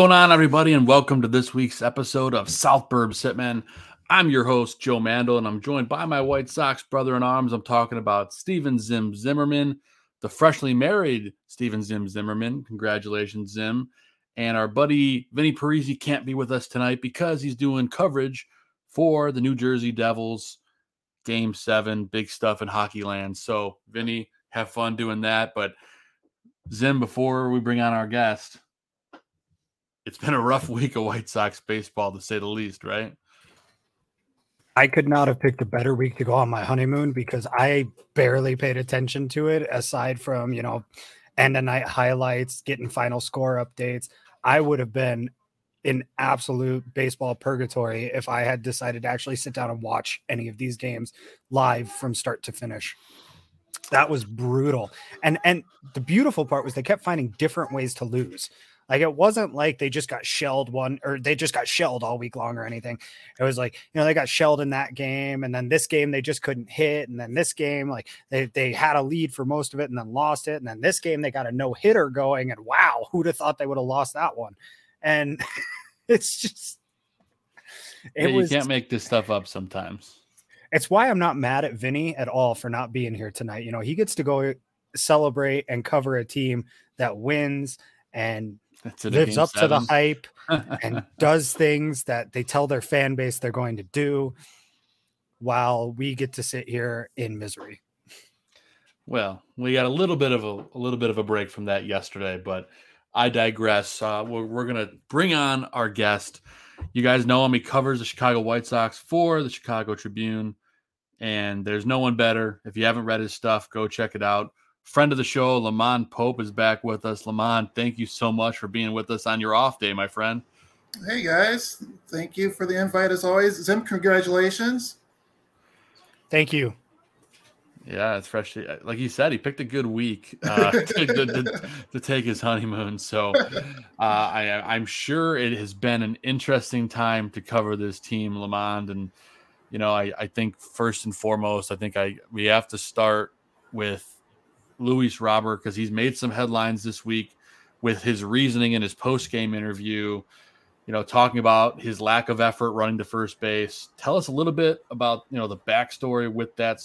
going on, everybody, and welcome to this week's episode of South Burbs Hitmen. I'm your host, Joe Mandel, and I'm joined by my White Sox brother in arms. I'm talking about Steven Zim Zimmerman, the freshly married Steven Zim Zimmerman. Congratulations, Zim. And our buddy Vinny Parisi can't be with us tonight because he's doing coverage for the New Jersey Devils game seven, big stuff in hockey land. So, Vinny, have fun doing that. But, Zim, before we bring on our guest, it's been a rough week of White Sox baseball to say the least, right? I could not have picked a better week to go on my honeymoon because I barely paid attention to it aside from, you know, end of night highlights, getting final score updates. I would have been in absolute baseball purgatory if I had decided to actually sit down and watch any of these games live from start to finish. That was brutal. And and the beautiful part was they kept finding different ways to lose. Like it wasn't like they just got shelled one or they just got shelled all week long or anything. It was like, you know, they got shelled in that game and then this game they just couldn't hit. And then this game, like they, they had a lead for most of it and then lost it. And then this game they got a no hitter going. And wow, who'd have thought they would have lost that one? And it's just it yeah, you was, can't make this stuff up sometimes. It's why I'm not mad at Vinny at all for not being here tonight. You know, he gets to go celebrate and cover a team that wins and lives up seven. to the hype and does things that they tell their fan base they're going to do while we get to sit here in misery. Well, we got a little bit of a, a little bit of a break from that yesterday, but I digress. Uh, we're, we're going to bring on our guest. You guys know him. He covers the Chicago White Sox for the Chicago Tribune, and there's no one better. If you haven't read his stuff, go check it out friend of the show, LaMond Pope, is back with us. LaMond, thank you so much for being with us on your off day, my friend. Hey guys, thank you for the invite as always. Zim, congratulations. Thank you. Yeah, it's fresh. Like you said, he picked a good week uh, to, to, to, to, take his honeymoon. So uh, I, I'm sure it has been an interesting time to cover this team, LaMond. And you know, I, I think first and foremost, I think I we have to start with Luis Robert because he's made some headlines this week with his reasoning in his post game interview. You know, talking about his lack of effort running to first base. Tell us a little bit about you know the backstory with that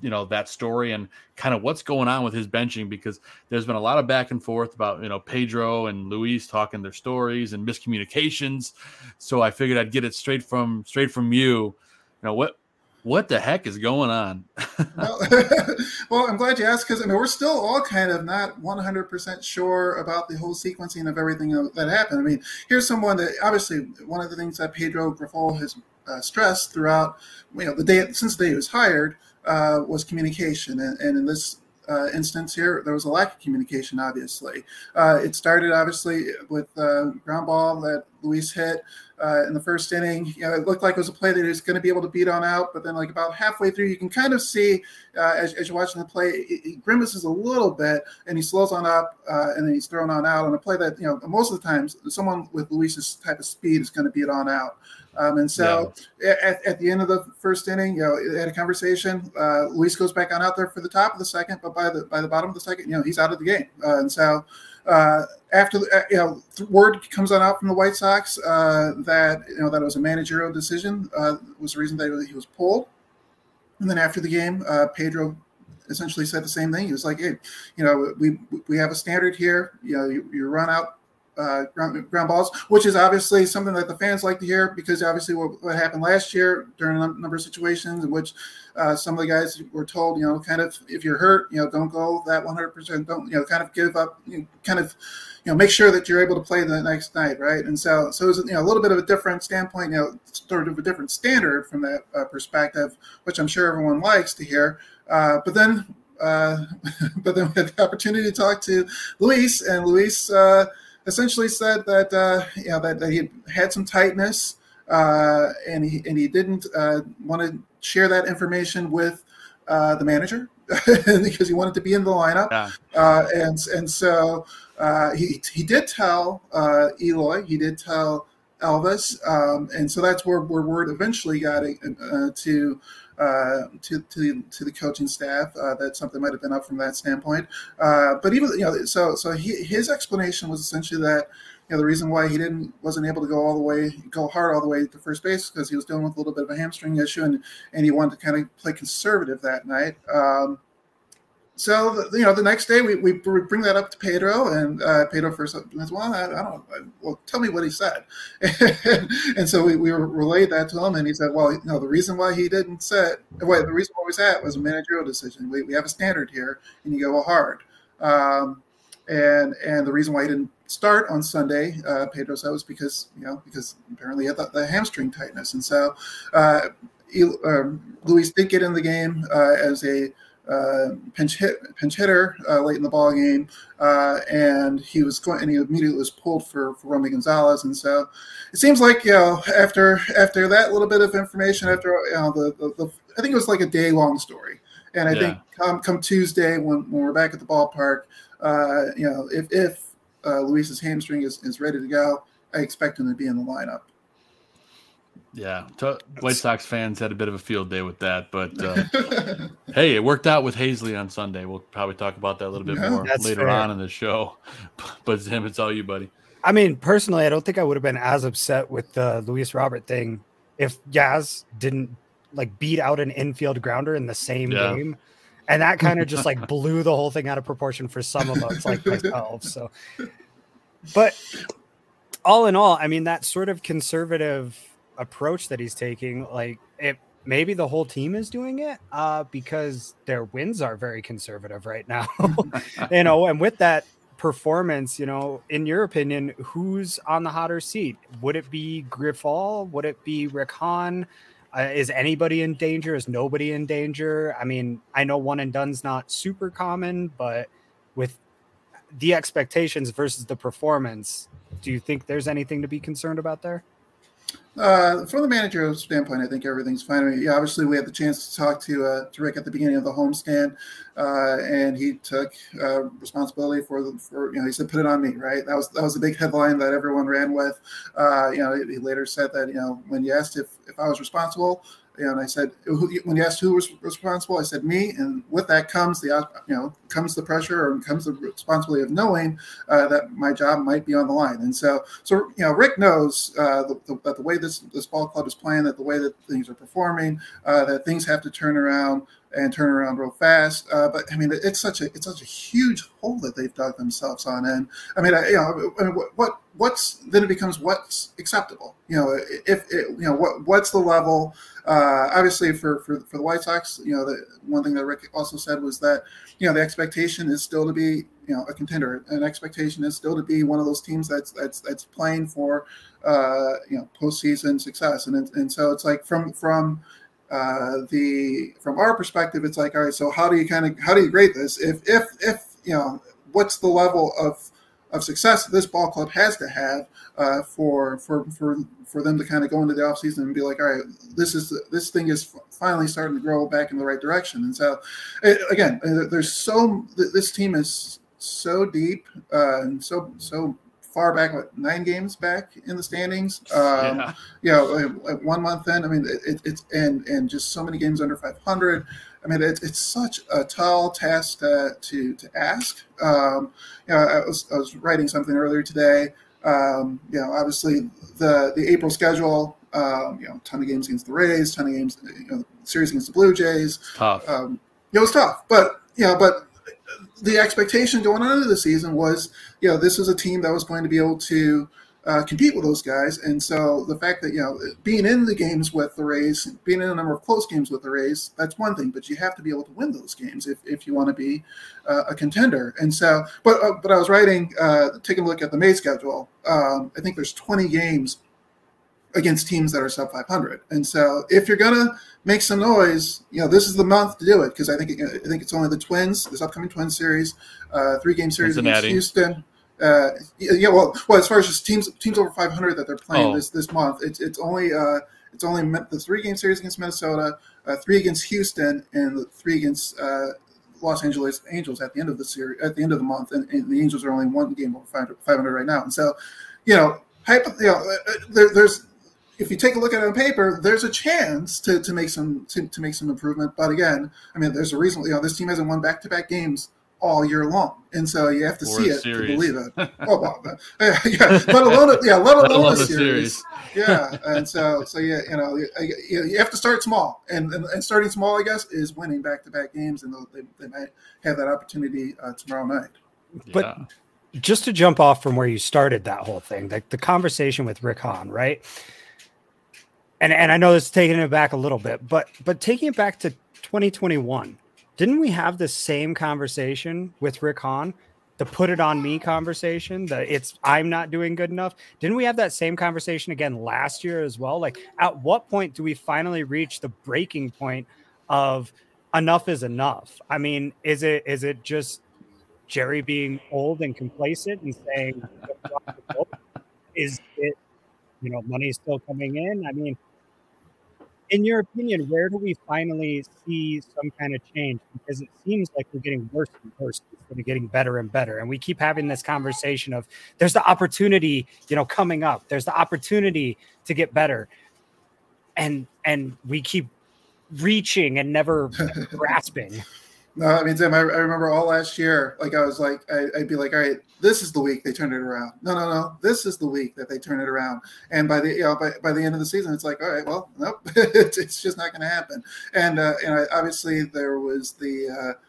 you know that story and kind of what's going on with his benching because there's been a lot of back and forth about you know Pedro and Luis talking their stories and miscommunications. So I figured I'd get it straight from straight from you. You know what what the heck is going on? well, well, I'm glad you asked because I mean we're still all kind of not 100% sure about the whole sequencing of everything that happened. I mean, here's someone that obviously one of the things that Pedro Grifol has uh, stressed throughout, you know, the day since the day he was hired uh, was communication, and, and in this uh, instance here, there was a lack of communication. Obviously, uh, it started obviously with uh, ground ball that Luis hit uh, in the first inning. You know, it looked like it was a play that he was going to be able to beat on out, but then like about halfway through, you can kind of see uh, as, as, you're watching the play, he grimaces a little bit and he slows on up and then he's thrown on out on a play that you know most of the times someone with Luis's type of speed is going to beat on out. Um, and so yeah. at, at, the end of the first inning, you know, they had a conversation. Uh, Luis goes back on out there for the top of the second, but by the by the bottom of the second, you know, he's out of the game. Uh, and so uh, after the, uh, you know, word comes on out from the White Sox uh, that you know that it was a managerial decision uh, was the reason that he was pulled. And then after the game, Pedro essentially said the same thing. He was like, "Hey, you know, we we have a standard here. You know, you, you run out uh, ground, ground, balls, which is obviously something that the fans like to hear because obviously what, what happened last year during a number of situations in which uh, some of the guys were told, you know, kind of if you're hurt, you know, don't go that 100%, don't, you know, kind of give up, you know, kind of, you know, make sure that you're able to play the next night, right? And so, so it was, you know, a little bit of a different standpoint, you know, sort of a different standard from that uh, perspective, which I'm sure everyone likes to hear. Uh, but then, uh, but then we had the opportunity to talk to Luis, and Luis, uh, essentially said that uh, you know that, that, he had some tightness uh, and he and he didn't uh, want to share that information with uh, the manager because he wanted to be in the lineup. Yeah. Uh, and and so uh, he he did tell Eloy, he did tell Elvis, um, and so that's where, where word eventually got to uh, to to the, to the coaching staff uh, that something might have been up from that standpoint. Uh, but even you know, so so he, his explanation was essentially that you know the reason why he didn't wasn't able to go all the way go hard all the way to first base because he was dealing with a little bit of a hamstring issue and and he wanted to kind of play conservative that night. Um, so you know the next day we, we bring that up to pedro and uh, pedro first says well I, I don't I, well tell me what he said. And so we, we relayed that to him and he said well you know the reason why he didn't set well the reason why we sat was a managerial decision. We, we have a standard here and you go hard. Um, and and the reason why he didn't start on sunday uh, pedro said was because you know because apparently he had the, the hamstring tightness. And so uh, he, um, luis did get in the game uh, as a uh, pinch hit pinch hitter uh, late in the ball game, uh, and he was going and he immediately was pulled for for Romy Gonzalez, and so it seems like you know after after that little bit of information after you know the, the, the I think it was like a day long story, and I yeah. think come come Tuesday when, when we're back at the ballpark, uh, you know if if uh, Luis's hamstring is, is ready to go, I expect him to be in the lineup. Yeah, White Sox fans had a bit of a field day with that, but uh, hey, it worked out with Haseley on Sunday. We'll probably talk about that a little bit yeah, more later fair. on in the show. But Zim, it's all you, buddy. I mean, personally, I don't think I would have been as upset with the Luis Robert thing if Yaz didn't like beat out an infield grounder in the same yeah. game. And that kind of just like blew the whole thing out of proportion for some of us, like myself. So, but all in all, I mean, that sort of conservative approach that he's taking, like it maybe the whole team is doing it uh, because their wins are very conservative right now. you know, and with that performance, you know, in your opinion, who's on the hotter seat? Would it be Grifol? Would it be Rick Hahn? Uh, is anybody in danger? Is nobody in danger? I mean, I know one and done's not super common, but with the expectations versus the performance, do you think there's anything to be concerned about there? Uh, from the manager standpoint, I think everything's fine. I mean, yeah, obviously, we had the chance to talk to, uh, to Rick at the beginning of the homestand, uh, and he took uh, responsibility for the for you know he said put it on me, right? That was that was a big headline that everyone ran with. Uh, you know, he later said that you know when you asked if if I was responsible, and I said, when you asked who was responsible, I said me. And with that comes the, you know, comes the pressure and comes the responsibility of knowing uh, that my job might be on the line. And so, so you know, Rick knows uh, the, the, that the way this this ball club is playing, that the way that things are performing, uh, that things have to turn around and turn around real fast. Uh, but I mean, it's such a it's such a huge hole that they've dug themselves on. And I mean, I, you know, I mean, what, what what's then it becomes what's acceptable. You know, if it, you know what what's the level. Uh, obviously, for, for for the White Sox, you know, the one thing that Rick also said was that you know the expectation is still to be you know a contender. An expectation is still to be one of those teams that's that's that's playing for uh, you know postseason success. And and so it's like from from uh, the from our perspective, it's like, all right, so how do you kind of how do you grade this? If if if you know, what's the level of of success this ball club has to have uh, for for for for them to kind of go into the offseason and be like, all right, this is this thing is finally starting to grow back in the right direction. And so, again, uh, there's so this team is so deep uh, and so so far back, what nine games back in the standings. Um, yeah. You know, one month in. I mean, it, it's and and just so many games under 500. I mean, it, it's such a tall task to to, to ask. Um, you know, I was, I was writing something earlier today. Um, you know, obviously the the April schedule. Um, you know, ton of games against the Rays, ton of games, you know, series against the Blue Jays. Tough. Um, it was tough, but yeah, but the expectation going into the season was, you know, this was a team that was going to be able to uh, compete with those guys. And so the fact that, you know, being in the games with the Rays, being in a number of close games with the Rays, that's one thing, but you have to be able to win those games if, if you want to be uh, a contender. And so, but, uh, but I was writing, uh, taking a look at the May schedule. Um, I think there's 20 games against teams that are sub 500. And so if you're going to make some noise, you know, this is the month to do it because I think I think it's only the Twins, this upcoming Twins series, uh, three game series Cincinnati. against Houston. Uh, yeah, well, well, as far as just teams teams over 500 that they're playing oh. this this month, it's it's only uh, it's only the three game series against Minnesota, uh, three against Houston, and the three against uh, Los Angeles Angels at the end of the series at the end of the month, and, and the Angels are only one game over 500, 500 right now, and so you know, hypo, you know, uh, uh, there, there's if you take a look at it on paper, there's a chance to, to make some to, to make some improvement. But again, I mean, there's a reason. You know, this team hasn't won back to back games all year long, and so you have to or see it series. to believe it. oh, well, yeah, let alone yeah, let alone, let alone a series. series. yeah, and so so yeah, you know, you, you have to start small, and, and, and starting small, I guess, is winning back to back games, and they, they might have that opportunity uh, tomorrow night. But. Just to jump off from where you started that whole thing, the, the conversation with Rick Hahn, right? And and I know this is taking it back a little bit, but but taking it back to 2021, didn't we have the same conversation with Rick Hahn? The put it on me conversation, that it's I'm not doing good enough. Didn't we have that same conversation again last year as well? Like, at what point do we finally reach the breaking point of enough is enough? I mean, is it is it just Jerry being old and complacent and saying, is it you know money is still coming in? I mean, in your opinion, where do we finally see some kind of change? Because it seems like we're getting worse and worse instead of getting better and better. And we keep having this conversation of there's the opportunity, you know, coming up. There's the opportunity to get better. And and we keep reaching and never grasping. No, I mean, Tim, I, I, remember all last year, like I was like, I, would be like, all right, this is the week they turn it around. No, no, no, this is the week that they turn it around. And by the, you know, by, by the end of the season, it's like, all right, well, nope, it's, it's just not going to happen. And, uh, and I, obviously there was the, uh,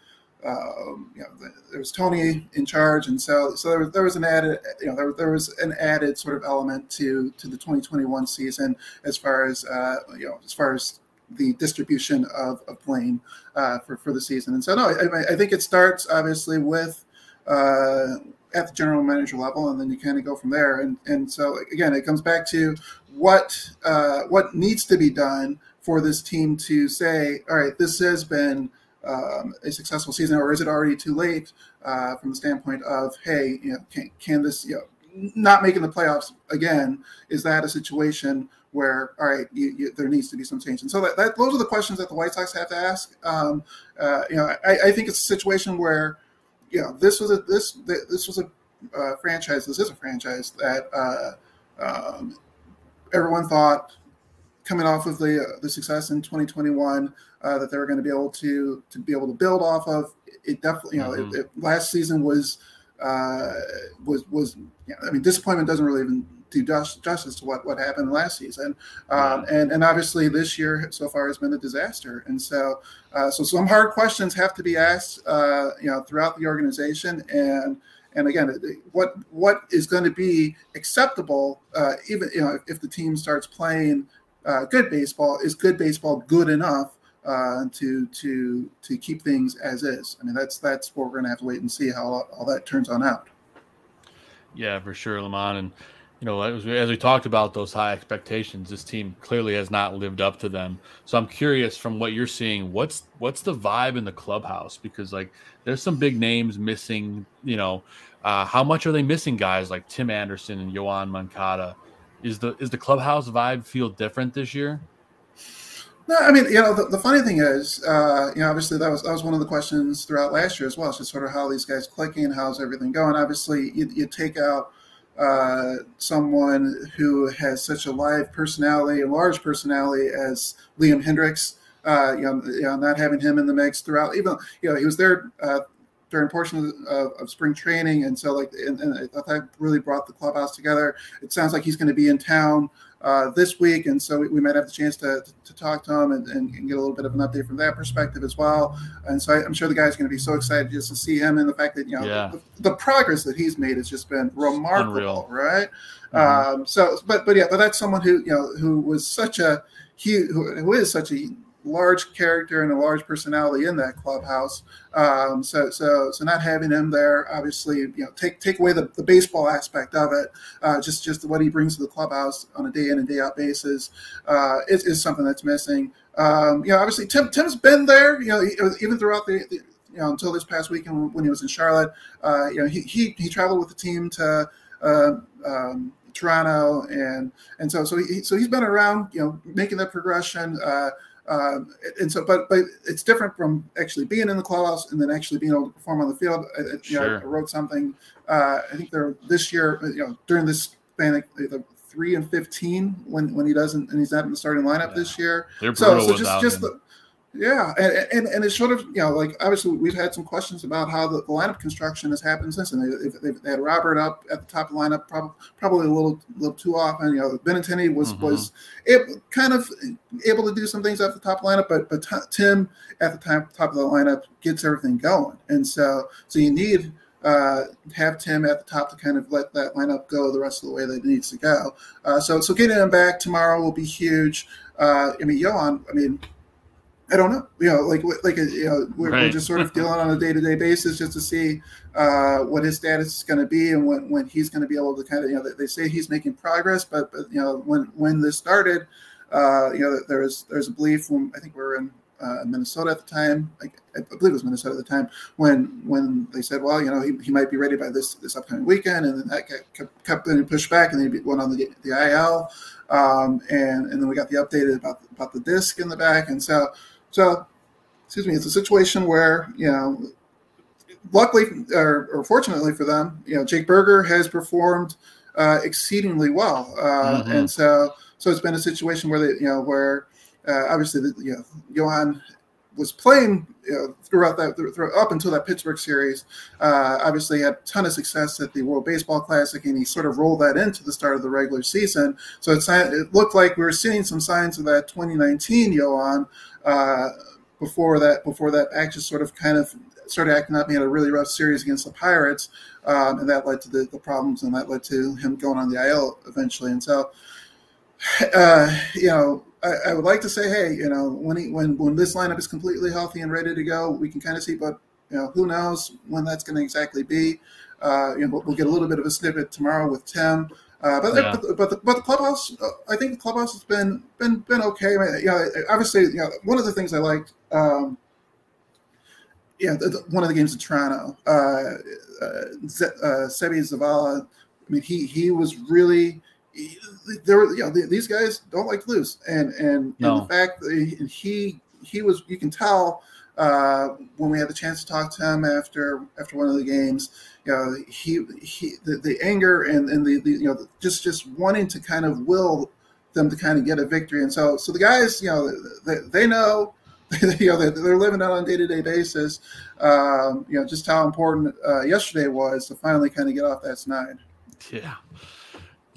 um, you know, the, there was Tony in charge, and so so there was there was an added, you know, there, there was an added sort of element to to the 2021 season as far as uh, you know, as far as the distribution of, of blame uh, for, for the season. And so, no, I, I think it starts obviously with uh, at the general manager level, and then you kind of go from there. And and so again, it comes back to what uh, what needs to be done for this team to say, all right, this has been um, a successful season, or is it already too late uh, from the standpoint of, hey, you know, can, can this, you know, not making the playoffs again? Is that a situation where all right, you, you, there needs to be some change. And so that, that, those are the questions that the White Sox have to ask. Um, uh, you know, I, I, think it's a situation where you know this was a this this was a uh, franchise. This is a franchise that uh, um, everyone thought coming off of the uh, the success in 2021 uh, that they were going to be able to to be able to build off of. It definitely, you know, mm-hmm. it, it, last season was uh, was was. You know, I mean, disappointment doesn't really even do justice to what, what happened last season. Um, and, and obviously this year so far has been a disaster. And so, uh, so some hard questions have to be asked, uh, you know, throughout the organization. And, and again, what, what is going to be acceptable, uh, even, you know, if the team starts playing uh, good baseball, is good baseball good enough uh, to to to keep things as is. I mean, that's that's what we're going to have to wait and see how all that turns on out. Yeah, for sure, LaMond. And you know, as we, as we talked about those high expectations, this team clearly has not lived up to them. So I'm curious from what you're seeing, what's what's the vibe in the clubhouse? Because like there's some big names missing. You know, uh, how much are they missing? Guys like Tim Anderson and Yoan Moncada. Is the is the clubhouse vibe feel different this year? No, I mean, you know, the, the funny thing is, uh, you know, obviously that was that was one of the questions throughout last year as well. It's just sort of how these guys clicking, how's everything going. Obviously, you, you take out uh, someone who has such a live personality, a large personality as Liam Hendriks. Uh, you, know, you know, not having him in the mix throughout, even you know, he was there uh, during portions of, of, spring training, and so like, and, and I thought that really brought the clubhouse together. It sounds like he's going to be in town uh, this week, and so we, we, might have the chance to, to talk to him and, and, get a little bit of an update from that perspective as well. And so I, am sure the guy's going to be so excited just to see him and the fact that you know yeah. the, the, progress that he's made has just been remarkable, Unreal. right? Mm-hmm. Um, so, but but yeah, but that's someone who you know who was such a he who, who is such a large character and a large personality in that clubhouse. Um, so, so, so not having him there, obviously, you know, take take away the, the baseball aspect of it. Uh, just just what he brings to the clubhouse on a day in and day out basis uh, is, is something that's missing. Um, you know, obviously, Tim Tim's been there. You know, even throughout the, the you know until this past weekend when he was in Charlotte. Uh, you know, he, he he traveled with the team to. Uh, um, Toronto and and so so he so he's been around you know making that progression uh, um, and so, but but it's different from actually being in the clubhouse and then actually being able to perform on the field. I, you sure. know, I wrote something. Uh, I think they're this year. You know, during this span, the three and fifteen when when he doesn't and he's not in the starting lineup yeah. this year. They're so so just just the, yeah, and, and and it's sort of you know like obviously we've had some questions about how the, the lineup construction has happened since, and they, they, they, had Robert up at the top of the lineup probably probably a little little too often. You know, Benintendi was mm-hmm. was able, kind of able to do some things at the top the lineup, but but t- Tim at the top top of the lineup gets everything going, and so so you need uh, have Tim at the top to kind of let that lineup go the rest of the way that it needs to go. Uh, so so getting him back tomorrow will be huge. Uh, I mean, Yoan, I mean I don't know. You know, like like you know, we're, right. we're just sort of dealing on a day to day basis just to see uh, what his status is going to be and when, when he's going to be able to kind of you know they say he's making progress, but, but you know when when this started, uh, you know there's there's a belief from I think we were in uh, Minnesota at the time. I, I, believe it was Minnesota at the time when when they said, well, you know, he, he might be ready by this this upcoming weekend, and then that kept, kept getting pushed back, and then he went on the the IL, um, and and then we got the updated about about the disc in the back, and so so, excuse me, it's a situation where, you know, luckily or, or fortunately for them, you know, Jake Burger has performed uh, exceedingly well. Uh, mm-hmm. And so, so it's been a situation where they, you know, where uh, obviously, the, you know, Yoan was playing you know, throughout that through, up until that Pittsburgh series. Uh, obviously, had a ton of success at the World Baseball Classic, and he sort of rolled that into the start of the regular season. So it, it looked like we were seeing some signs of that 2019 Yoan uh, before that before that act just sort of kind of started acting up. He had a really rough series against the Pirates, um, and that led to the, the, problems, and that led to him going on the IL eventually. And so, uh, you know, I, I, would like to say, hey, you know, when he, when when this lineup is completely healthy and ready to go, we can kind of see, but you know, who knows when that's going to exactly be. Uh, you know, we'll, we'll, get a little bit of a snippet tomorrow with Tim. Uh, but, yeah. but, but, the, but the clubhouse, uh, I think the clubhouse has been been been okay. I mean, know, obviously, you know, one of the things I liked, um, yeah, the, the, one of the games in Toronto, uh, uh, Z- uh, Zavala. I mean, he he was really there. Were, you know, these guys don't like to lose, and and, no. and the fact that he he was, you can tell uh, when we had the chance to talk to him after after one of the games you know, he he the, the anger and and the, the you know just just wanting to kind of will them to kind of get a victory. And so so the guys, you know, they, they know. you know they're living it on a day-to-day basis. Um, you know just how important uh, yesterday was to finally kind of get off that snide. Yeah,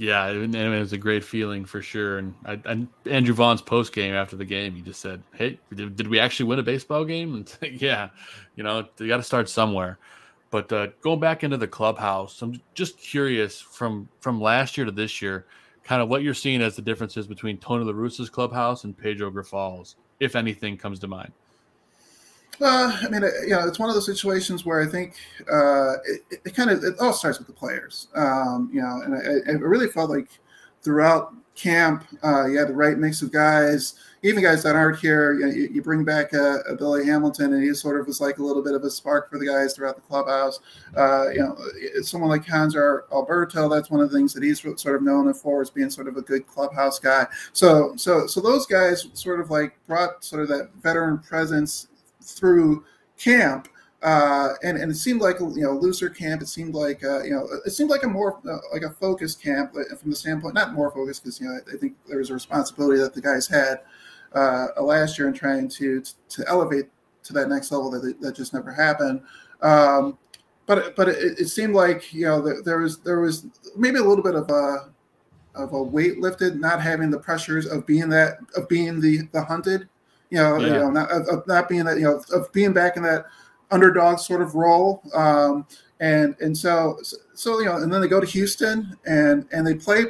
yeah, and it was a great feeling for sure. And, I, and Andrew Vaughn's post game after the game, he just said, "Hey, did, did we actually win a baseball game?" And yeah, you know, you got to start somewhere. But uh, going back into the clubhouse, I'm just curious from from last year to this year, kind of what you're seeing as the differences between Tony La Russa's clubhouse and Pedro Grifol's, if anything comes to mind. I mean, you know, it's one of those situations where I think uh, it, it, kind of it all starts with the players. Um, you know, and I, I, really felt like throughout camp, uh, you had the right mix of guys, even guys that aren't here. You, know, you, you bring back a, a, Billy Hamilton, and he sort of was like a little bit of a spark for the guys throughout the clubhouse. Uh, you know, someone like Hanser Alberto, that's one of the things that he's sort of known for is being sort of a good clubhouse guy. So, so, so those guys sort of like brought sort of that veteran presence through camp. Uh, and, and it seemed like you know looser camp. It seemed like uh, you know it seemed like a more uh, like a focused camp from the standpoint not more focused because you know I, I think there was a responsibility that the guys had uh, last year in trying to to elevate to that next level that that just never happened. Um, but but it, it, seemed like you know there, there was there was maybe a little bit of a of a weight lifted, not having the pressures of being that of being the the hunted you know, yeah. you know, not of, not being that, you know, of being back in that underdog sort of role. Um, and and so so you know, and then they go to Houston and and they play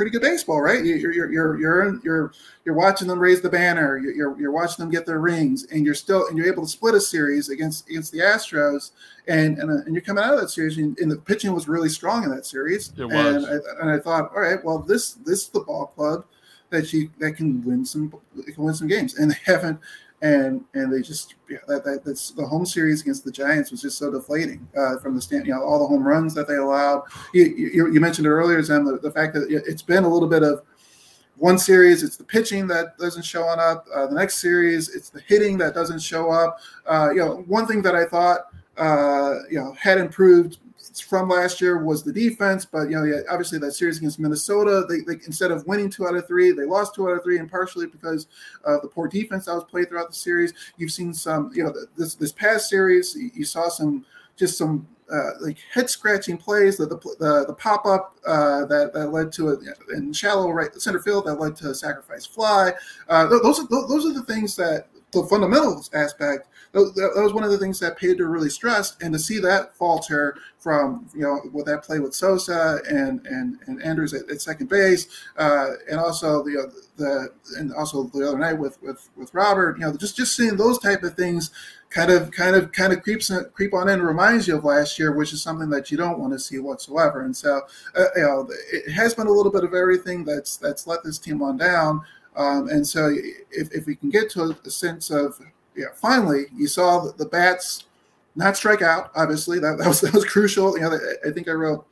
pretty good baseball, right? You're you're you're you're you're, you're watching them raise the banner. You're, you're watching them get their rings, and you're still and you're able to split a series against against the Astros, and and, and you're coming out of that series, and, and the pitching was really strong in that series. It was, and I, and I thought, all right, well, this this is the ball club that you that can win some can win some games, and they haven't. And and they just yeah, that, that that's the home series against the Giants was just so deflating uh, from the stand. You know all the home runs that they allowed. You, you, you mentioned earlier, Zim, the, the fact that it's been a little bit of one series it's the pitching that doesn't show up uh, the next series it's the hitting that doesn't show up uh, you know one thing that i thought uh, you know had improved from last year was the defense, but you know, yeah, obviously that series against Minnesota, they, they, instead of winning two out of three, they lost two out of three, and partially because of the poor defense that was played throughout the series. You've seen some, you know, this this past series, you saw some just some uh, like head scratching plays, the the, the, pop up uh, that that led to it in shallow right center field that led to a sacrifice fly. Uh, those are those are the things that the fundamentals aspect that, was one of the things that Pedro really stressed, and to see that falter from you know with that play with Sosa and and and Andrus at, at second base, uh, and also the the and also the other night with with with Robert, you know, just just seeing those type of things kind of kind of kind of creeps creep on in and reminds you of last year, which is something that you don't want to see whatsoever. And so, uh, you know, it has been a little bit of everything that's that's let this team on down. Um, and so, if, if we can get to a sense of yeah, finally you saw the, the bats not strike out. Obviously, that, that was that was crucial. You know, I think I wrote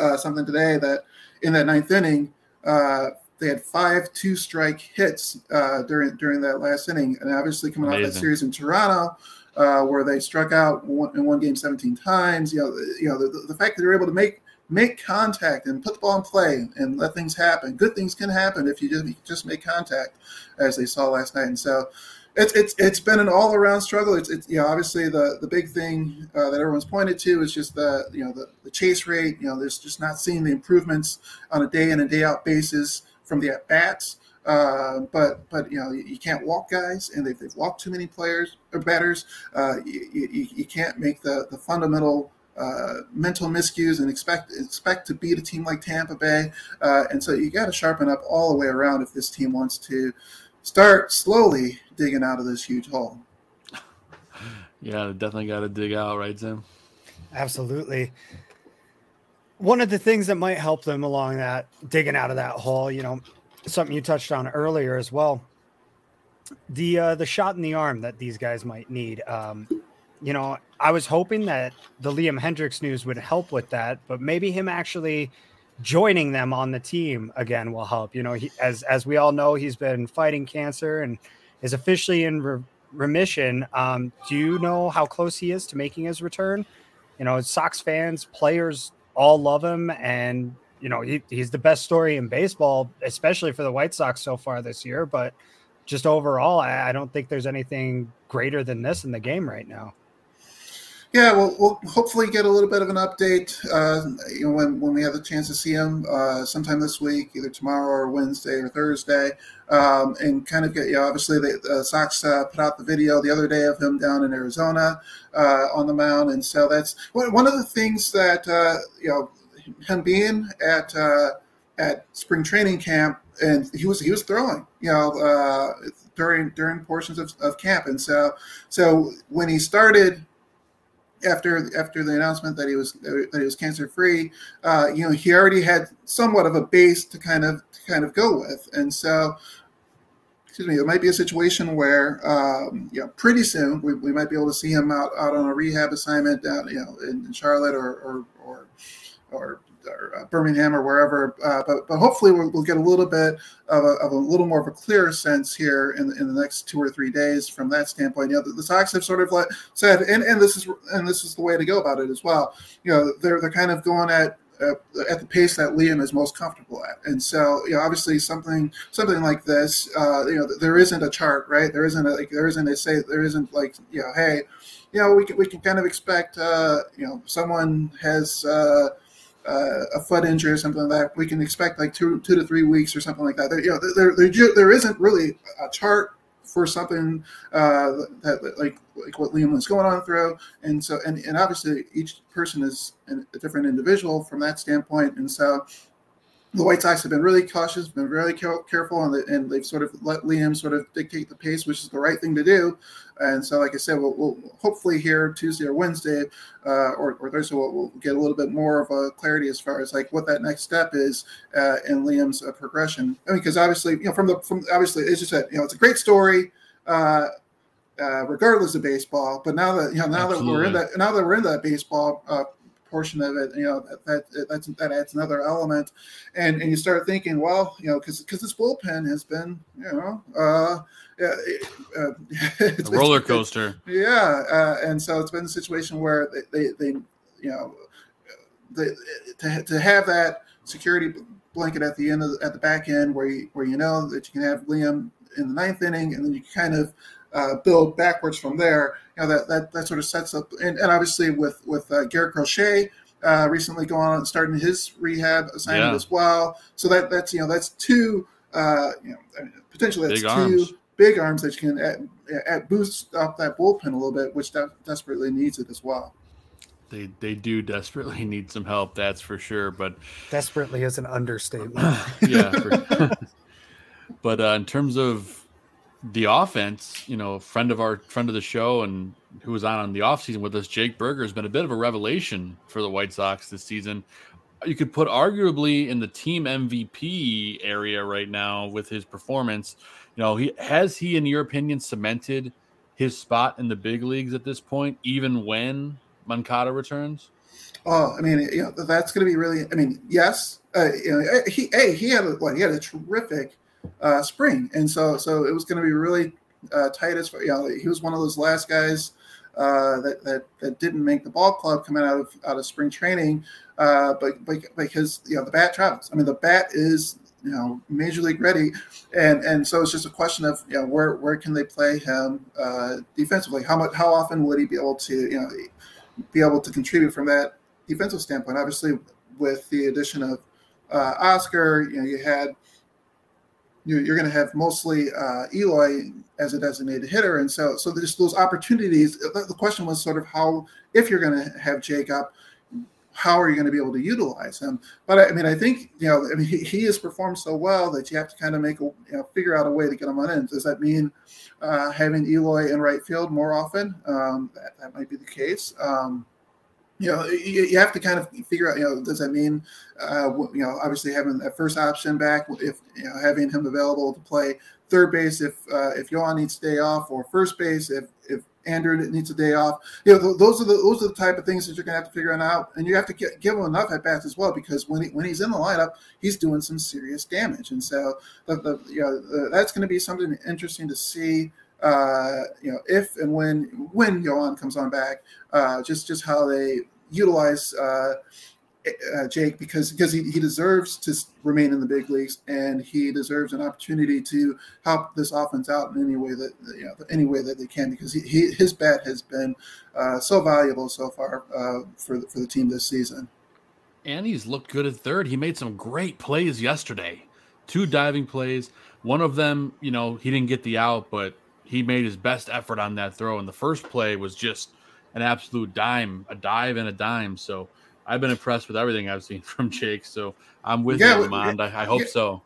uh, something today that in that ninth inning, uh, they had five two strike hits uh, during during that last inning, and obviously coming Amazing. out of that series in Toronto. Uh, where they struck out one, in one game 17 times, you know, you know the, the fact that they're able to make make contact and put the ball in play and let things happen. Good things can happen if you just, just make contact, as they saw last night. And so, it's it's it's been an all around struggle. It's, it's you know obviously the the big thing uh, that everyone's pointed to is just the you know the, the chase rate. You know, there's just not seeing the improvements on a day in and day out basis from the at bats. Uh, but but you know you, you, can't walk guys, and they've, they've walked too many players or batters. Uh, you, you, you, can't make the the fundamental uh, mental miscues and expect expect to beat a team like Tampa Bay. Uh, and so you got to sharpen up all the way around if this team wants to start slowly digging out of this huge hole. Yeah, definitely got to dig out, right, Tim? Absolutely. One of the things that might help them along that digging out of that hole, you know, something you touched on earlier as well. The uh, the shot in the arm that these guys might need. Um, you know, I was hoping that the Liam Hendriks news would help with that, but maybe him actually joining them on the team again will help. You know, he, as as we all know, he's been fighting cancer and is officially in re- remission. Um, do you know how close he is to making his return? You know, Sox fans, players all love him, and you know he, he's the best story in baseball, especially for the White Sox so far this year. But just overall, I, I don't think there's anything greater than this in the game right now. Yeah, well, we'll hopefully get a little bit of an update. Uh, you know, when, when we have the chance to see him uh, sometime this week, either tomorrow or Wednesday or Thursday, um, and kind of get. You know, obviously the uh, Sox uh, put out the video the other day of him down in Arizona uh, on the mound, and so that's one, of the things that uh, you know him being at at spring training camp, and he was he was throwing, you know, uh, during during portions of, of camp, and so so when he started after after the announcement that he was that he was cancer free, uh, you know, he already had somewhat of a base to kind of to kind of go with, and so. Excuse me. It might be a situation where, um, you know, pretty soon we, we might be able to see him out, out on a rehab assignment down, you know, in Charlotte or or or, or or uh, Birmingham or wherever. Uh, but but hopefully we'll, we'll, get a little bit of a, of a, little more of a clearer sense here in, in the next two or three days from that standpoint. You know, the, the Sox have sort of let, said, and, and this is and this is the way to go about it as well. You know, they're they're kind of going at uh, at the pace that Liam is most comfortable at. And so, you know, obviously something something like this, uh, you know, there isn't a chart, right? There isn't a, like there isn't a say there isn't like you know, hey, you know, we can we can kind of expect, uh, you know, someone has. Uh, uh, a foot injury or something like that, we can expect like two two to three weeks or something like that. There, you know, there, there, there isn't really a chart for something uh, that like like what Liam was going on through, and so and, and obviously each person is a different individual from that standpoint, and so the White Sox have been really cautious, been really careful, and, they, and they've sort of let Liam sort of dictate the pace, which is the right thing to do. And so, like I said, we'll, we'll hopefully here Tuesday or Wednesday uh, or, or Thursday, we'll, we'll, get a little bit more of a clarity as far as like what that next step is uh, in Liam's uh, progression. I mean, because obviously, you know, from the from obviously, as you said, you know, it's a great story. Uh, uh, regardless of baseball, but now that you know, now Absolutely. that we're in that, now that we're in that baseball uh, portion of it, you know, that that that's, that adds another element, and and you start thinking, well, you know, because because this bullpen has been, you know, uh, uh, it's, a roller coaster. yeah, uh, and so it's been a situation where they they, they you know, they, to to have that security blanket at the end of the, at the back end where you where you know that you can have Liam in the ninth inning, and then you kind of uh, build backwards from there. You know that that, that sort of sets up, and, and obviously with with uh, Garrett Crochet uh, recently going on and starting his rehab assignment yeah. as well. So that that's you know that's two uh, you know potentially that's big two arms. big arms that you can add, add, boost up that bullpen a little bit, which de- desperately needs it as well. They, they do desperately need some help, that's for sure. But desperately is an understatement. yeah, for, but uh, in terms of the offense, you know, friend of our friend of the show and who was on on the offseason with us, Jake Burger, has been a bit of a revelation for the White Sox this season. You could put arguably in the team MVP area right now with his performance. You know, he has he, in your opinion, cemented his spot in the big leagues at this point, even when Moncada returns? Oh, I mean, know, that's going to be really. I mean, yes, uh, you know, he, hey, he had a, what? He had a terrific uh, spring, and so so it was going to be really uh, tight as. You know, he was one of those last guys uh, that, that that didn't make the ball club coming out of out of spring training, uh, but, but because you know the bat travels. I mean, the bat is you know major league ready, and and so it's just a question of you know where where can they play him uh, defensively? How much how often would he be able to you know be able to contribute from that defensive standpoint? Obviously, with the addition of uh, Oscar, you know you had you're going to have mostly uh, Eloy as a designated hitter, and so so there's those opportunities. The question was sort of how, if you're going to have Jacob, how are you going to be able to utilize him? But I, mean, I think you know, I mean, he, he, has performed so well that you have to kind of make a you know figure out a way to get him on in. Does that mean uh, having Eloy in right field more often? Um, that, that might be the case. Um, you know, you, you, have to kind of figure out, you know, does that mean, uh, you know, obviously having that first option back, if you know, having him available to play third base if uh, if Yoan needs to day off, or first base if if Andrew needs a day off. You know, those are the those are the type of things that you're going to have to figure out, and you have to get, give him enough at bats as well because when he, when he's in the lineup, he's doing some serious damage, and so the, the you know the, that's going to be something interesting to see uh, you know, if and when when Yoan comes on back, uh, just just how they utilize uh, uh, Jake because because he, he deserves to remain in the big leagues and he deserves an opportunity to help this offense out in any way that you know any way that they can because he, he his bat has been uh, so valuable so far uh, for the, for the team this season. And he's looked good at third. He made some great plays yesterday. Two diving plays. One of them, you know, he didn't get the out, but he made his best effort on that throw. And the first play was just an absolute dime, a dive and a dime. So I've been impressed with everything I've seen from Jake. So I'm with yeah, you, LaMond. I, I, hope yeah, so.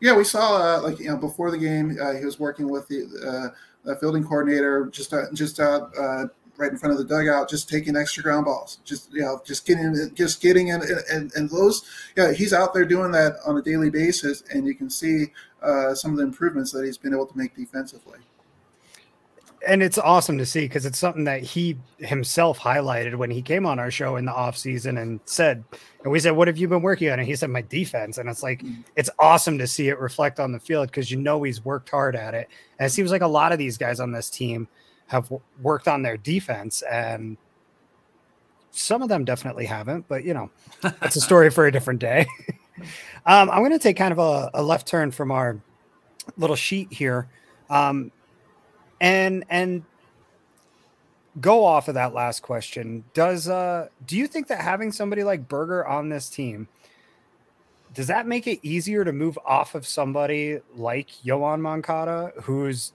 Yeah, we saw uh, like you know before the game, uh, he was working with the, uh, fielding coordinator just uh, just out uh, right in front of the dugout, just taking extra ground balls, just you know, just getting just getting in and, and those yeah, he's out there doing that on a daily basis, and you can see uh, some of the improvements that he's been able to make defensively and it's awesome to see because it's something that he himself highlighted when he came on our show in the off season and said, and we said, "What have you been working on?" And he said, "My defense." And it's like mm. it's awesome to see it reflect on the field because you know he's worked hard at it. And it seems like a lot of these guys on this team have worked on their defense, and some of them definitely haven't. But you know, it's a story for a different day. um, I'm going to take kind of a, a left turn from our little sheet here. Um, and and go off of that last question. Does uh do you think that having somebody like Burger on this team does that make it easier to move off of somebody like Yoan Moncada, who's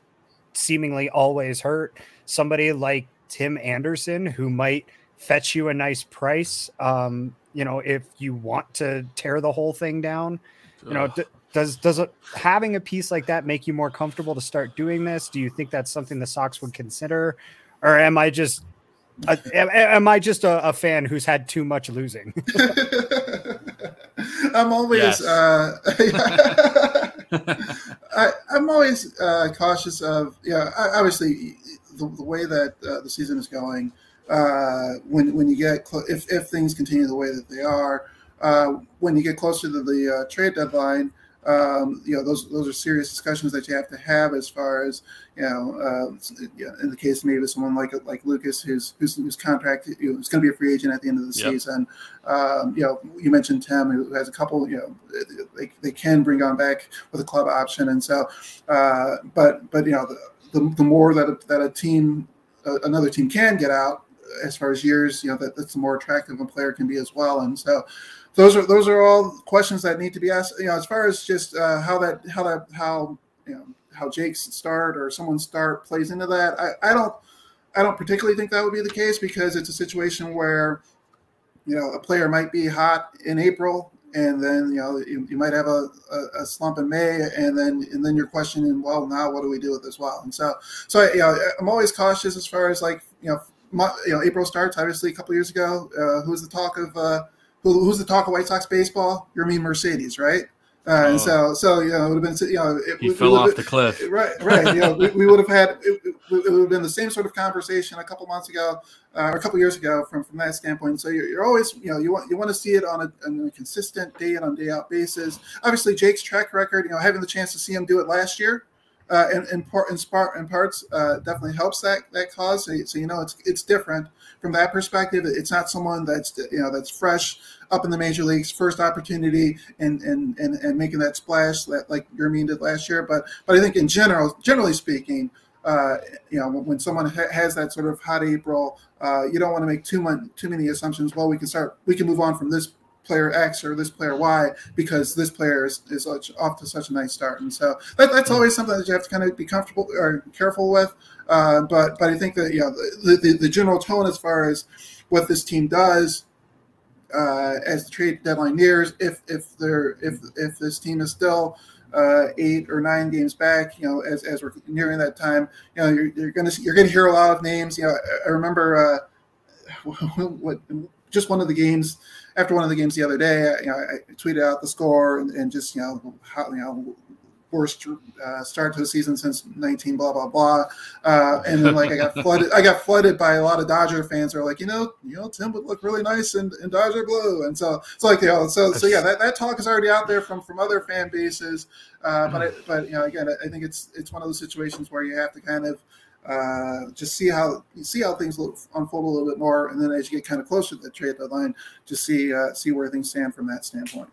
seemingly always hurt? Somebody like Tim Anderson, who might fetch you a nice price, um, you know, if you want to tear the whole thing down. You know, d- does does it, having a piece like that make you more comfortable to start doing this? Do you think that's something the Sox would consider, or am I just uh, am, am, I just a, a, fan who's had too much losing? I'm always uh, I, am always uh, cautious of yeah. Obviously, the, the way that uh, the season is going, uh, when when you get cl- if if things continue the way that they are, uh, when you get closer to the trade deadline um, you know, those those are serious discussions that you have to have as far as you know, uh, in the case maybe someone like like Lucas, who's who's, who's contract, you know, who's going to be a free agent at the end of the yep. season. Um, you know, you mentioned Tim, who has a couple. You know, they, they can bring on back with a club option, and so, uh, but but you know, the, the, the more that a, that a team, uh, another team can get out as far as years, you know, that, that's the more attractive a player can be as well, and so those are those are all questions that need to be asked. You know, as far as just uh, how that how that how you know how Jake's start or someone's start plays into that. I, I don't I don't particularly think that would be the case because it's a situation where you know a player might be hot in April and then you know you, you might have a, a, a, slump in May, and then and then you're questioning, well, now what do we do with this well? And so, so I, you know, I'm always cautious as far as like you know, my, you know, April starts. Obviously, a couple years ago, uh, who was the talk of uh, who, who's the talk of White Sox baseball? Yermin Mercedes, right? Uh, oh. And so, so you know, it would have been, you know, it, he fell off been, the cliff. Right, right. You know, we, we, would have had it, it, would have been the same sort of conversation a couple months ago, uh, or a couple years ago, from from that standpoint. So you're, you're always, you know, you want you want to see it on a, on a consistent day in on day out basis. Obviously, Jake's track record, you know, having the chance to see him do it last year uh, in, in, part, in, in parts uh, definitely helps that that cause. So, so, you know it's it's different from that perspective. It's not someone that's you know that's fresh up in the major leagues, first opportunity, and and and, and making that splash that like Yermin did last year. But but I think in general, generally speaking. Uh, you know, when someone ha- has that sort of hot April, uh, you don't want to make too much, too many assumptions. Well, we can start, we can move on from this player X or this player Y because this player is, is off to such a nice start. And so that, that's hmm. always something that you have to kind of be comfortable or careful with. Uh, but but I think that you know the, the, the, general tone as far as what this team does uh, as the trade deadline nears, if if they're if if this team is still uh, eight or nine games back, you know, as, as we're nearing that time, you know, you're, you're gonna you're gonna hear a lot of names. You know, I remember uh, what just one of the games after one of the games the other day, you know, I tweeted out the score and, and just you know how you know worst uh, start to the season since 19 blah blah blah. Uh, and then like i got flooded i got flooded by a lot of dodger fans who are like you know you know tim would look really nice in, in dodger blue. And so it's like you know so so yeah that, that talk is already out there from from other fan bases. Uh, but I, but you know again i think it's it's one of those situations where you have to kind of uh, just see how see how things look, unfold a little bit more, and then as you get kind of closer to the trade deadline, just see uh, see where things stand from that standpoint.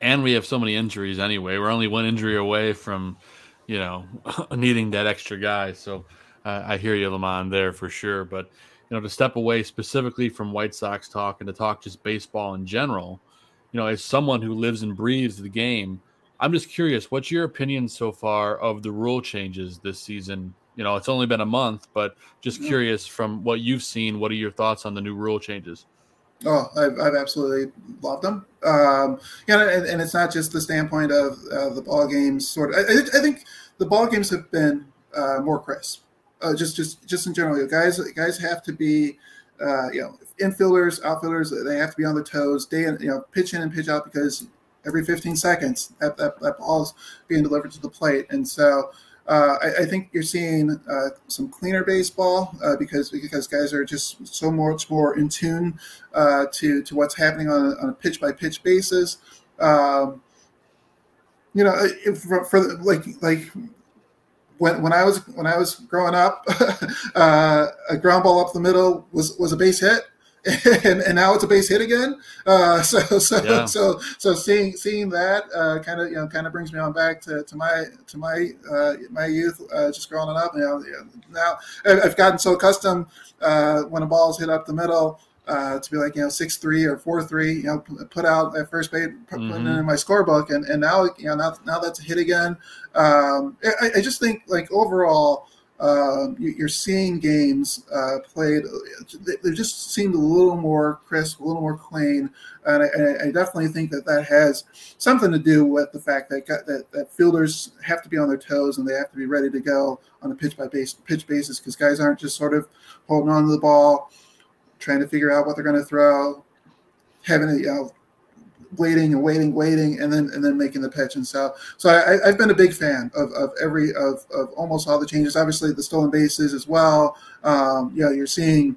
And we have so many injuries anyway. We're only one injury away from, you know, needing that extra guy. So uh, I hear you, LaMond, there for sure. But you know, to step away specifically from White Sox talk and to talk just baseball in general, you know, as someone who lives and breathes the game, I'm just curious, what's your opinion so far of the rule changes this season you know, it's only been a month, but just curious from what you've seen, what are your thoughts on the new rule changes? Oh, I've, I've absolutely loved them. Um, yeah, and, and it's not just the standpoint of uh, the ball games. Sort of, I, I think the ball games have been uh, more crisp. Uh, just, just, just in general, guys, guys have to be, uh, you know, infielders, outfielders. They have to be on their toes, day in, you know, pitch in and pitch out because every 15 seconds that, that, that ball's being delivered to the plate, and so uh, I, I, think you're seeing uh, some cleaner baseball uh, because because guys are just so much more in tune uh, to to what's happening on a, on a pitch by pitch basis. Um, you know, for, for, like like when when I was when I was growing up, uh, a ground ball up the middle was was a base hit and, and now it's a base hit again. Uh, so so yeah. so so seeing seeing that uh, kind of you know kind of brings me on back to, to my to my uh, my youth uh, just growing up. You know now I've gotten so accustomed uh, when a ball is hit up the middle. Uh, to be like you know six three or four three, you know, put out at first base, put mm-hmm. it in my scorebook, and, and now you know now, now that's a hit again. Um, I, I just think like overall, uh, you're seeing games uh, played. They just seemed a little more crisp, a little more clean, and I, I, definitely think that that has something to do with the fact that, that that fielders have to be on their toes and they have to be ready to go on a pitch by base pitch basis because guys aren't just sort of holding on to the ball, trying to figure out what they're going to throw, having a you know waiting and waiting, waiting, and then and then making the pitch. And so, so I, have been a big fan of, of every of, of almost all the changes. Obviously, the stolen bases as well. Um, you know, you're seeing